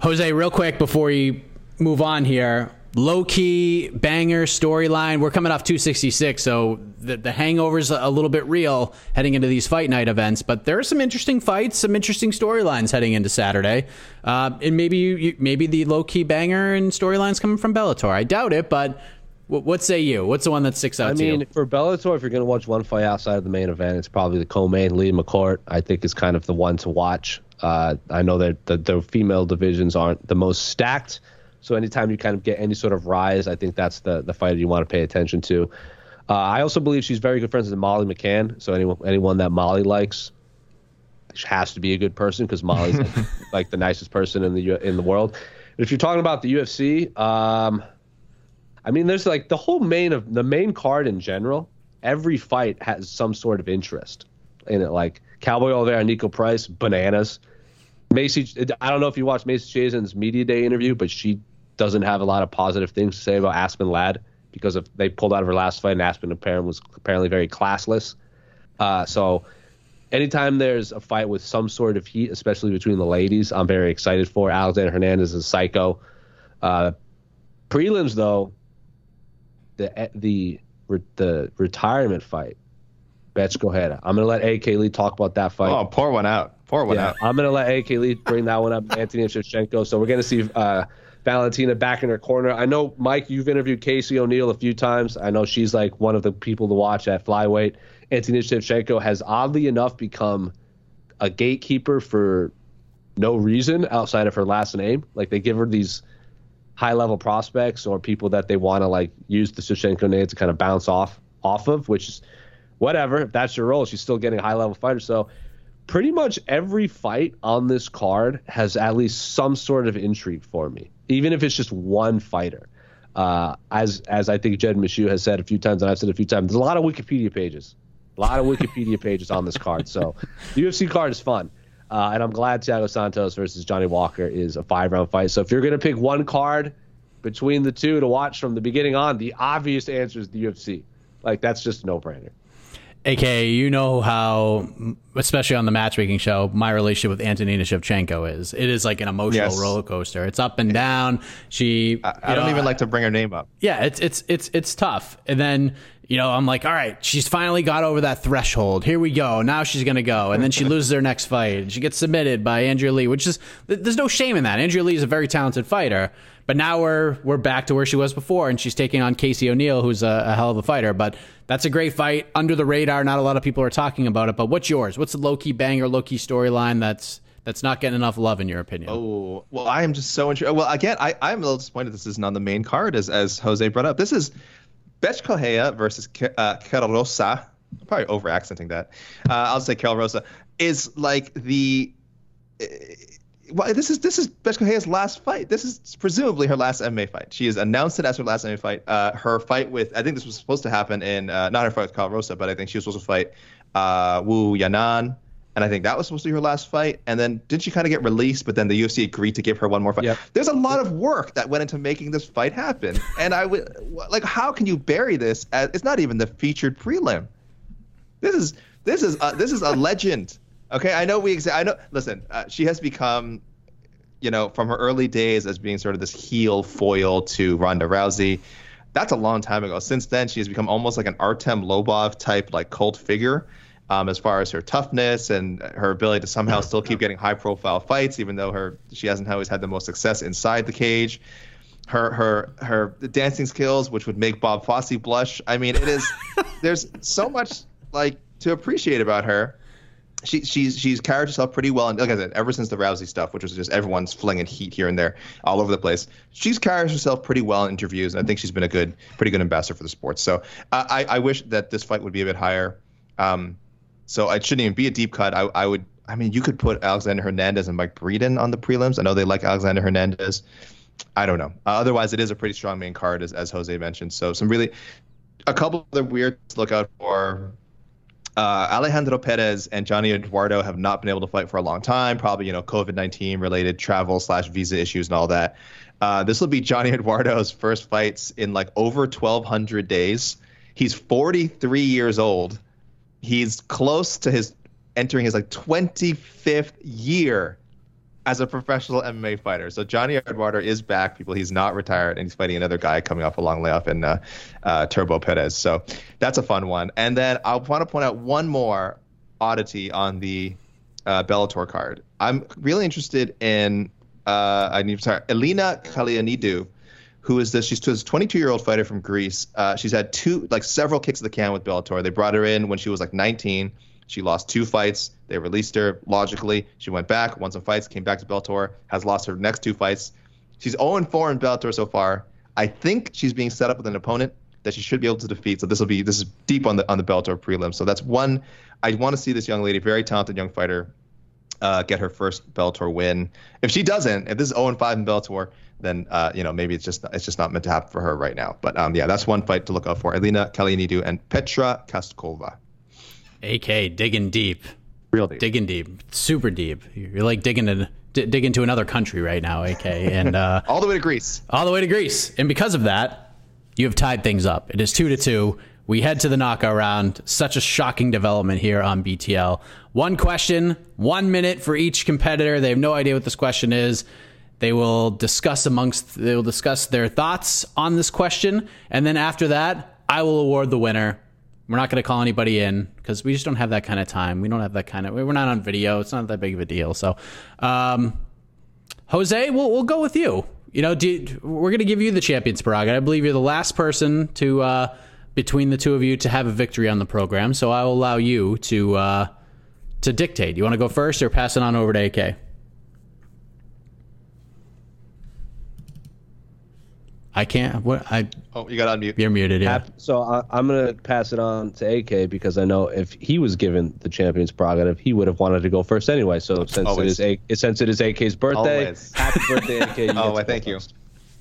Jose, real quick before you move on here, low key banger storyline. We're coming off 266, so the, the hangover's a little bit real heading into these fight night events. But there are some interesting fights, some interesting storylines heading into Saturday, uh, and maybe you, you, maybe the low key banger and storylines coming from Bellator. I doubt it, but. What say you? What's the one that sticks out? I mean, for Bellator, if you're going to watch one fight outside of the main event, it's probably the co-main. Leah McCourt, I think, is kind of the one to watch. Uh, I know that the, the female divisions aren't the most stacked, so anytime you kind of get any sort of rise, I think that's the the fighter you want to pay attention to. Uh, I also believe she's very good friends with Molly McCann. So anyone anyone that Molly likes has to be a good person because Molly's like, like, the nicest person in the in the world. But if you're talking about the UFC, um, I mean, there's like the whole main of the main card in general. Every fight has some sort of interest in it. Like Cowboy Oliveira, Niko Price, bananas. Macy, I don't know if you watched Macy Chiasson's media day interview, but she doesn't have a lot of positive things to say about Aspen Ladd because of they pulled out of her last fight and Aspen apparently was apparently very classless. Uh, so anytime there's a fight with some sort of heat, especially between the ladies, I'm very excited for. Alexander Hernandez is psycho. Uh, prelims though, the the the retirement fight. Betch, go ahead. I'm gonna let AK Lee talk about that fight. Oh, pour one out. Pour one yeah, out. I'm gonna let AK Lee bring that one up. Antonina Shevchenko. So we're gonna see uh, Valentina back in her corner. I know, Mike, you've interviewed Casey O'Neill a few times. I know she's like one of the people to watch at flyweight. Antonina Shevchenko has oddly enough become a gatekeeper for no reason outside of her last name. Like they give her these high level prospects or people that they want to like use the Shevchenko name to kind of bounce off off of, which is whatever. If that's your role, she's still getting a high level fighter. So pretty much every fight on this card has at least some sort of intrigue for me, even if it's just one fighter. Uh, as as I think Jed Meshew has said a few times, and I've said a few times, there's a lot of Wikipedia pages, a lot of Wikipedia pages on this card. So the UFC card is fun. Uh, and I'm glad Thiago Santos versus Johnny Walker is a five round fight. So if you're to pick one card between the two to watch from the beginning on, the obvious answer is the UFC. Like, that's just no brainer. AK, you know how, especially on the matchmaking show, my relationship with Antonina Shevchenko is. It is like an emotional yes. roller coaster. It's up and down. She, I, I don't know, even like to bring her name up. Yeah, it's it's it's it's tough. And then you know, I'm like, all right, she's finally got over that threshold. Here we go. Now she's gonna go, and then she loses her next fight. She gets submitted by Andrea Lee, which is there's no shame in that. Andrea Lee is a very talented fighter. But now we're we're back to where she was before, and she's taking on Casey O'Neill, who's a, a, hell of a fighter. But that's a great fight under the radar. Not a lot of people are talking about it. But what's yours? What's the low key banger, low key storyline that's that's not getting enough love in your opinion? Oh well, I am just so interested. Well, again, I I'm a little disappointed this isn't on the main card, as as Jose brought up. This is Bethe Correia versus uh, Rosa. I'm probably over accenting that. Uh, I'll say Karol Rosa is like the well, this is this is Bethe last fight. This is presumably her last MMA fight. She has announced it as her last MMA fight. Uh, her fight with I think this was supposed to happen in uh, not her fight with Karol Rosa, but I think she was supposed to fight uh, Wu Yanan, and I think that was supposed to be her last fight. And then did she kind of get released? But then the UFC agreed to give her one more fight. Yep. There's a lot of work that went into making this fight happen, and I would like how can you bury this? As, it's not even the featured prelim. This is this is uh, this is a legend. Okay, I know we. Exa- I know. Listen, uh, she has become, you know, from her early days as being sort of this heel foil to Ronda Rousey. That's a long time ago. Since then, she has become almost like an Artem Lobov type, like cult figure, um, as far as her toughness and her ability to somehow still keep getting high-profile fights, even though her she hasn't always had the most success inside the cage. Her her her dancing skills, which would make Bob Fosse blush. I mean, it is. there's so much like to appreciate about her she she's she's carried herself pretty well, and like I said, ever since the Rousey stuff, which was just everyone's flinging heat here and there, all over the place, she's carried herself pretty well in interviews, and I think she's been a good, pretty good ambassador for the sport. So I I wish that this fight would be a bit higher. Um, so it shouldn't even be a deep cut. I I would. I mean, you could put Alexander Hernandez and Mike Breeden on the prelims. I know they like Alexander Hernandez. I don't know. Uh, otherwise, it is a pretty strong main card, as, as Jose mentioned. So some really, a couple of the weird to look out for uh, Alejandro Perez and Johnny Eduardo have not been able to fight for a long time. Probably, you know, COVID nineteen related travel slash visa issues and all that. Uh, this will be Johnny Eduardo's first fights in like over twelve hundred days. He's forty three years old. He's close to his entering his like twenty fifth year as a professional MMA fighter. So Johnny Eduardo is back, people. He's not retired, and he's fighting another guy coming off a long layoff in uh, uh, Turbo Perez. So that's a fun one. And then I want to point out one more oddity on the uh, Bellator card. I'm really interested in uh, I need sorry, Elina Kallionidou, who is this? She's a 22 year old fighter from Greece. Uh, she's had two, like several kicks of the can with Bellator. They brought her in when she was like 19 she lost two fights. They released her logically. She went back, won some fights, came back to Bellator, has lost her next two fights. She's 0 4 in Bellator so far. I think she's being set up with an opponent that she should be able to defeat. So this will be this is deep on the on the Bellator prelim. So that's one. I want to see this young lady, very talented young fighter, uh, get her first Bellator win. If she doesn't, if this is 0 5 in Bellator, then uh, you know maybe it's just it's just not meant to happen for her right now. But um, yeah, that's one fight to look out for. Elina Kallionidou and Petra Kastkova. AK digging deep. Real deep. Digging deep. Super deep. You're like digging in d- dig into another country right now, AK. And uh, all the way to Greece. All the way to Greece. And because of that, you have tied things up. It is two to two. We head to the knockout round. Such a shocking development here on BTL. One question, one minute for each competitor. They have no idea what this question is. They will discuss amongst they will discuss their thoughts on this question, and then after that, I will award the winner we're not going to call anybody in because we just don't have that kind of time. We don't have that kind of. We're not on video. It's not that big of a deal. So, um, Jose, we'll we'll go with you. You know, you, we're going to give you the champion's prerogative. I believe you're the last person to uh, between the two of you to have a victory on the program. So I will allow you to uh, to dictate. You want to go first or pass it on over to AK? I can't. What I? Oh, you got to unmute. You're muted. Yeah. So I, I'm gonna pass it on to AK because I know if he was given the champion's prerogative, he would have wanted to go first anyway. So since Always. it is A, since it is AK's birthday, Always. happy birthday, AK. You Oh, I thank you.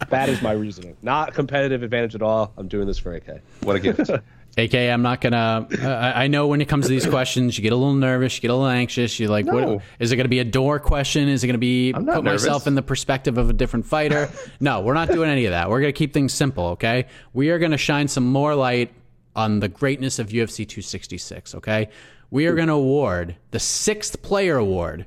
That is my reasoning. Not competitive advantage at all. I'm doing this for AK. What a gift. AK, I'm not gonna. Uh, I know when it comes to these questions, you get a little nervous, you get a little anxious. You're like, No. what, is it going to be a door question? Is it going to be put myself in the perspective of a different fighter? no, we're not doing any of that. We're going to keep things simple. Okay, we are going to shine some more light on the greatness of UFC 266. Okay, we are going to award the sixth player award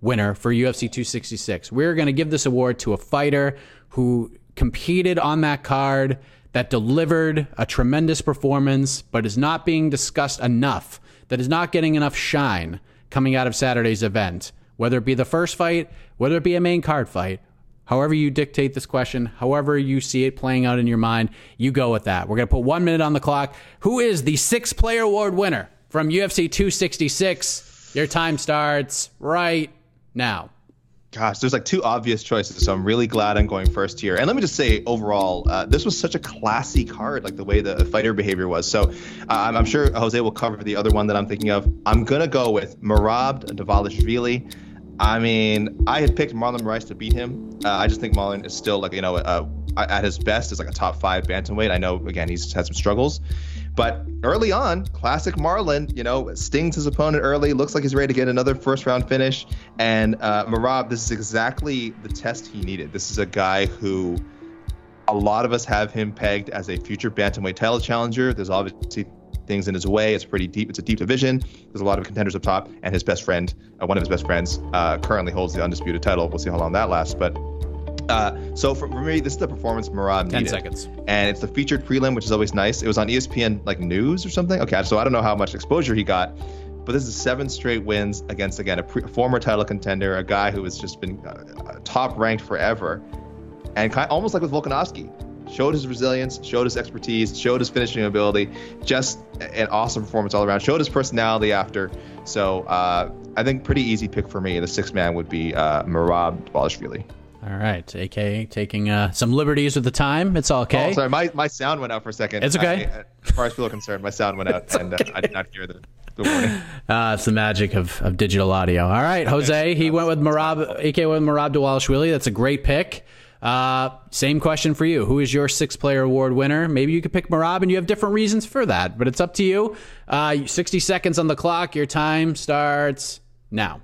winner for UFC 266. We're going to give this award to a fighter who competed on that card that delivered a tremendous performance, but is not being discussed enough, that is not getting enough shine coming out of Saturday's event. Whether it be the first fight, whether it be a main card fight, however you dictate this question, however you see it playing out in your mind, you go with that. We're going to put one minute on the clock. Who is the six player award winner from UFC 266? Your time starts right now. Gosh, there's like two obvious choices, so I'm really glad I'm going first here. And let me just say, overall, uh, this was such a classy card, like the way the fighter behavior was. So uh, I'm, I'm sure Jose will cover the other one that I'm thinking of. I'm gonna go with Merab Dvalishvili. I mean, I had picked Marlon Moraes to beat him. Uh, I just think Marlon is still like you know uh, at his best is like a top five bantamweight. I know again he's had some struggles, but early on, classic Marlon, you know, stings his opponent early, looks like he's ready to get another first round finish. And uh, Merab, this is exactly the test he needed. This is a guy who a lot of us have him pegged as a future bantamweight title challenger. There's obviously things in his way. It's pretty deep. It's a deep division. There's a lot of contenders up top, and his best friend, uh, one of his best friends, uh, currently holds the undisputed title. We'll see how long that lasts, but. Uh, so for, for me, this is the performance Merab 10 seconds. And it's the featured prelim, which is always nice. It was on ESPN like news or something. Okay, so I don't know how much exposure he got, but this is seven straight wins against again a pre- former title contender, a guy who has just been uh, top ranked forever, and kind almost like with Volkanovski, showed his resilience, showed his expertise, showed his finishing ability. Just an awesome performance all around. Showed his personality after. So uh, I think pretty easy pick for me. The sixth man would be uh, Merab Dvalishvili. All right, AK taking uh, some liberties with the time. It's all okay. Oh, sorry, my, my sound went out for a second. It's okay. I- as far as people are concerned, my sound went out, and uh, I did not hear the, the warning. Uh, it's the magic of, of digital audio. All right, Jose, he went with Merab, AK went with Merab Dvalishvili. That's a great pick. Uh, same question for you. Who is your six player award winner? Maybe you could pick Merab and you have different reasons for that, but it's up to you. Uh, 60 seconds on the clock. Your time starts now.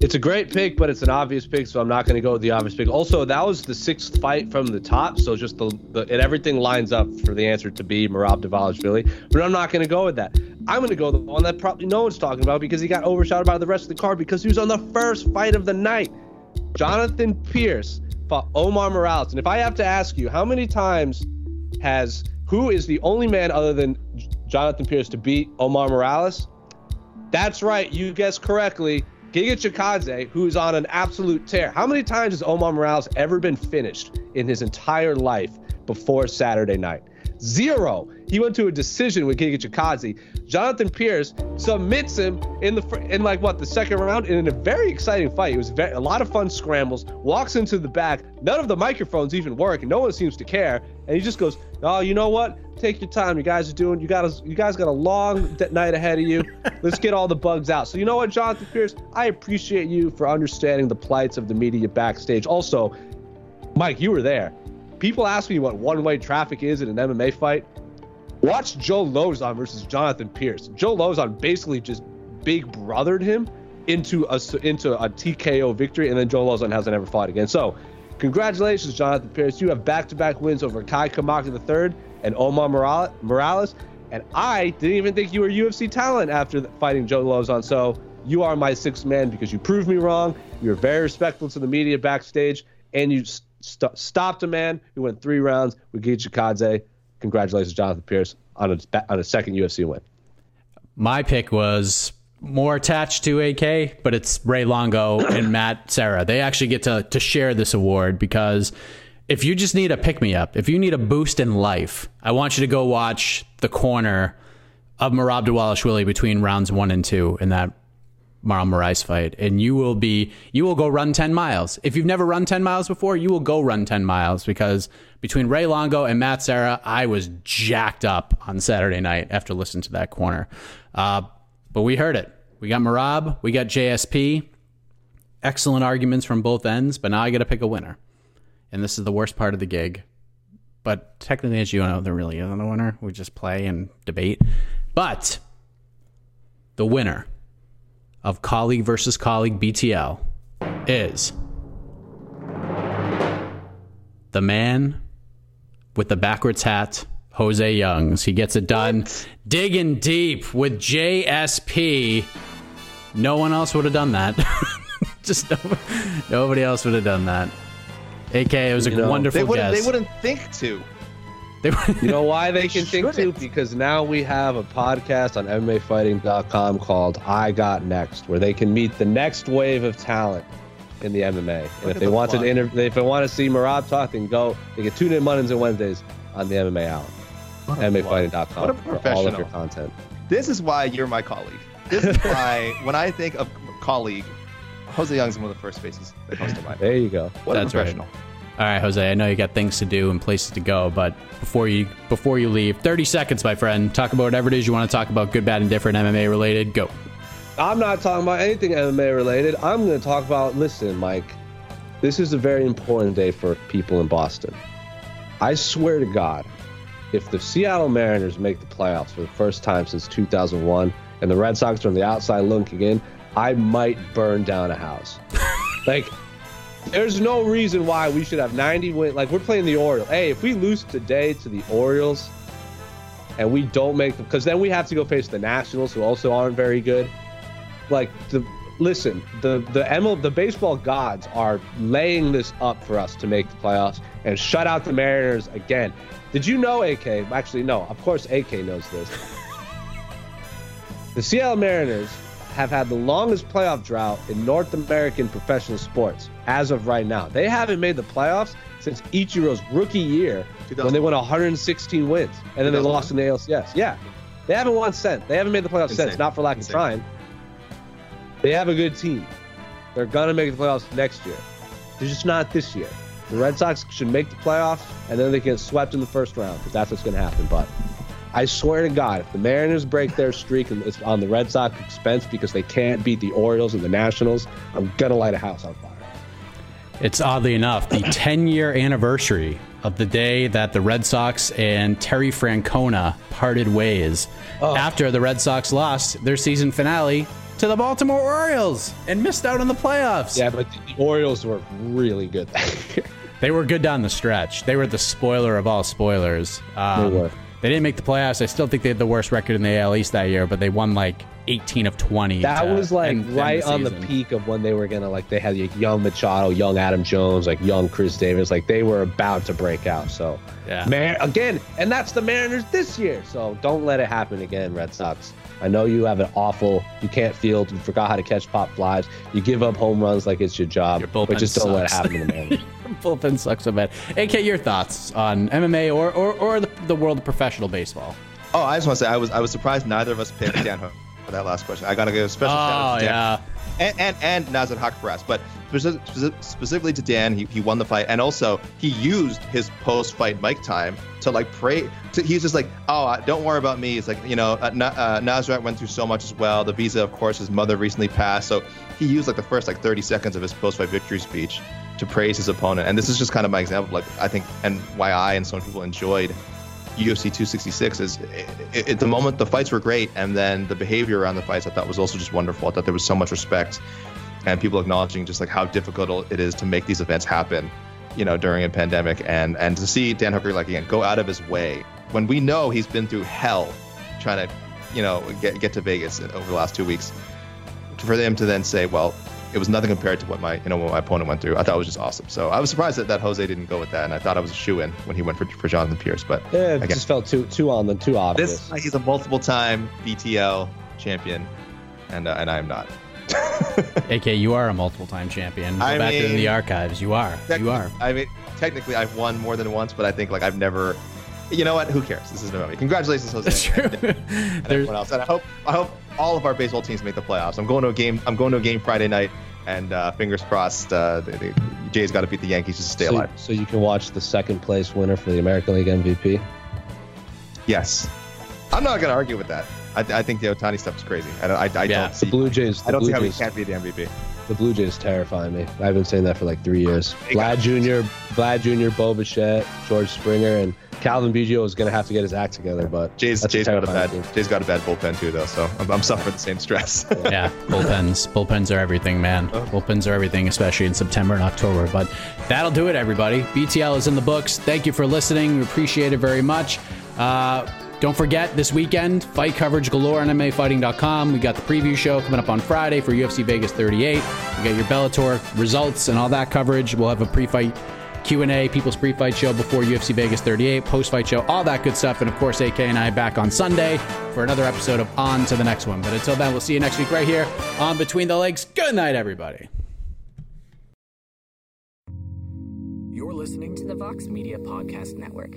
It's a great pick, but it's an obvious pick, so I'm not going to go with the obvious pick. Also, that was the sixth fight from the top, so just the, the and everything lines up for the answer to be Merab Dvalishvili. But I'm not going to go with that. I'm going to go the one that probably no one's talking about because he got overshadowed by the rest of the card because he was on the first fight of the night. Jonathan Pearce fought Omar Morales, and if I have to ask you, how many times has who is the only man other than Jonathan Pearce to beat Omar Morales? That's right, you guessed correctly. Giga Chikadze, who's on an absolute tear. How many times has Omar Morales ever been finished in his entire life before Saturday night? Zero. He went to a decision with Giga Chikadze. Jonathan Pearce submits him in the in like what the second round in a very exciting fight. It was very, a lot of fun scrambles. Walks into the back. None of the microphones even work, and no one seems to care. And he just goes, "Oh, you know what? Take your time. You guys are doing. You got a, you guys got a long night ahead of you. Let's get all the bugs out." So you know what, Jonathan Pearce, I appreciate you for understanding the plights of the media backstage. Also, Mike, you were there. People ask me what one-way traffic is in an MMA fight. Watch Joe Lauzon versus Jonathan Pierce. Joe Lauzon basically just big brothered him into a into a TKO victory, and then Joe Lauzon hasn't ever fought again. So, congratulations, Jonathan Pearce. You have back-to-back wins over Kai Kamaka III and Omar Morales. And I didn't even think you were UFC talent after fighting Joe Lauzon. So you are my sixth man because you proved me wrong. You're very respectful to the media backstage, and you st- stopped a man who went three rounds with Giga Chikadze. Congratulations, Jonathan Pearce, on a on a second UFC win. My pick was more attached to AK, but it's Ray Longo and Matt Serra. They actually get to to share this award because if you just need a pick me up, if you need a boost in life, I want you to go watch the corner of Merab Dvalishvili between rounds one and two in that Marlon Moraes fight, and you will be you will go run ten miles. If you've never run ten miles before, you will go run ten miles because between Ray Longo and Matt Serra, I was jacked up on Saturday night after listening to that corner. Uh, but we heard it. We got Merab, we got JSP. Excellent arguments from both ends, but now I got to pick a winner, and this is the worst part of the gig. But technically, as you know, there really isn't a winner. We just play and debate. But the winner of colleague versus colleague BTL is the man with the backwards hat, Jose Youngs. He gets it done digging deep with JSP. No one else would have done that. Just no, nobody else would have done that. AK, it was a You know, wonderful They wouldn't. guess. They wouldn't think to. They You know why they can think shouldn't. Because now we have a podcast on MMAfighting.com called I Got Next, where they can meet the next wave of talent in the MMA. And if they the want to plug. inter- if they want to see Merab talk, then go. They can tune in Mondays and Wednesdays on the MMA Hour. What a MMAfighting.com What a for all of your professional. content. This is why you're my colleague. This is why when I think of colleague, Jose Young's one of the first faces that comes to mind. There you go. What That's a right. professional. All right, Jose. I know you got things to do and places to go, but before you before you leave, thirty seconds, my friend. Talk about whatever it is you want to talk about, good, bad, and different, MMA related. Go. I'm not talking about anything MMA related. I'm going to talk about. Listen, Mike, this is a very important day for people in Boston. I swear to God, if the Seattle Mariners make the playoffs for the first time since 2001, and the Red Sox are on the outside looking in, I might burn down a house. like, there's no reason why we should have 90 win. Like, we're playing the Orioles. Hey, if we lose today to the Orioles, and we don't make them because then we have to go face the Nationals, who also aren't very good. Like the listen, the the ML, the baseball gods are laying this up for us to make the playoffs and shut out the Mariners again. Did you know, AK? Actually, no. Of course, AK knows this. The Seattle Mariners have had the longest playoff drought in North American professional sports as of right now. They haven't made the playoffs since Ichiro's rookie year when they won 116 wins and then they lost in the ALCS. Yeah, they haven't won since. They haven't made the playoffs Insane. since. Not for lack Insane. of trying. They have a good team. They're gonna make the playoffs next year. They're just not this year. The Red Sox should make the playoffs and then they get swept in the first round because that's what's gonna happen. But I swear to God, if the Mariners break their streak and it's on the Red Sox expense because they can't beat the Orioles and the Nationals, I'm gonna light a house on fire. It's oddly enough the 10 year anniversary of the day that the Red Sox and Terry Francona parted ways oh. after the Red Sox lost their season finale to the Baltimore Orioles and missed out on the playoffs. Yeah, but the Orioles were really good that year. They were good down the stretch. They were the spoiler of all spoilers. Um, They were. They didn't make the playoffs. I still think they had the worst record in the AL East that year, but they won like 18 of 20. That to was like end right on the peak of when they were gonna like they had like young Machado, young Adam Jones, like young Chris Davis, like they were about to break out. So Yeah. man, again, and that's the Mariners this year. So don't let it happen again, Red Sox. I know you have an awful, you can't field, you forgot how to catch pop flies, you give up home runs like it's your job, Your but just don't let it happen to the Mariners. Bullpen sucks so bad. AK, your thoughts on MMA or, or, or the, the world of professional baseball? Oh, I just want to say I was I was surprised neither of us picked Dan Hook for that last question. I gotta give a special shout out Oh, to Dan. yeah. And and, and Nasrat Haqparast, but speci- speci- specifically to Dan, he, he won the fight, and also he used his post-fight mic time to like pray. To, he's just like, oh, don't worry about me. It's like you know, uh, uh, went through so much as well. The visa, of course, his mother recently passed, so he used like the first like 30 seconds of his post-fight victory speech to praise his opponent. And this is just kind of my example, like I think, and why I and some people enjoyed UFC 266 is it, the moment the fights were great, and then the behavior around the fights I thought was also just wonderful. I thought there was so much respect, and people acknowledging just like how difficult it is to make these events happen, you know, during a pandemic, and and to see Dan Hooker like again go out of his way when we know he's been through hell trying to, you know, get get to Vegas over the last two weeks, for them to then say, well. It was nothing compared to what my, you know, what my opponent went through. I thought it was just awesome. So I was surprised that, that Jose didn't go with that, and I thought I was a shoe in when he went for, for Jonathan Pearce. But yeah, it again, just felt too too on the too obvious. this he's a multiple time BTL champion, and uh, and I am not. AK, you are a multiple time champion. Go I back in the archives. You are. You are. I mean, technically, I've won more than once, but I think like I've never. You know what? Who cares? This isn't about me. Congratulations, Jose. That's true. And, and everyone else. And I hope I hope all of our baseball teams make the playoffs. I'm going to a game. I'm going to a game Friday night, and uh, fingers crossed, uh, the, the Jays got to beat the Yankees to stay so, alive. So you can watch the second place winner for the American League MVP. Yes, I'm not going to argue with that. I, I think the Ohtani stuff is crazy. I don't. I, I Yeah. don't see. The Blue Jays. I don't Blue see how he Jays, can't be the MVP. The Blue Jays terrify me. I've been saying that for like three years. They Vlad Jr., Vlad Jr., Bo Bichette, George Springer, and Cavan Biggio is going to have to get his act together. But Jay's that's Jay's got a bad team. Jay's got a bad bullpen too though, so I'm, I'm suffering the same stress. yeah, bullpens. Bullpens are everything, man. Bullpens are everything, especially in September and October. But that'll do it, everybody. BTL is in the books. Thank you for listening. We appreciate it very much. Uh, don't forget this weekend, fight coverage galore on MMAfighting.com. We got the preview show coming up on Friday for UFC Vegas 38. We got your Bellator results and all that coverage. We'll have a pre-fight Q&A, People's Pre-Fight Show before UFC Vegas 38, post-fight show, all that good stuff. And of course, AK and I back on Sunday for another episode of On to the next one. But until then, we'll see you next week right here on Between the Lines. Good night, everybody. You're listening to the Vox Media Podcast Network.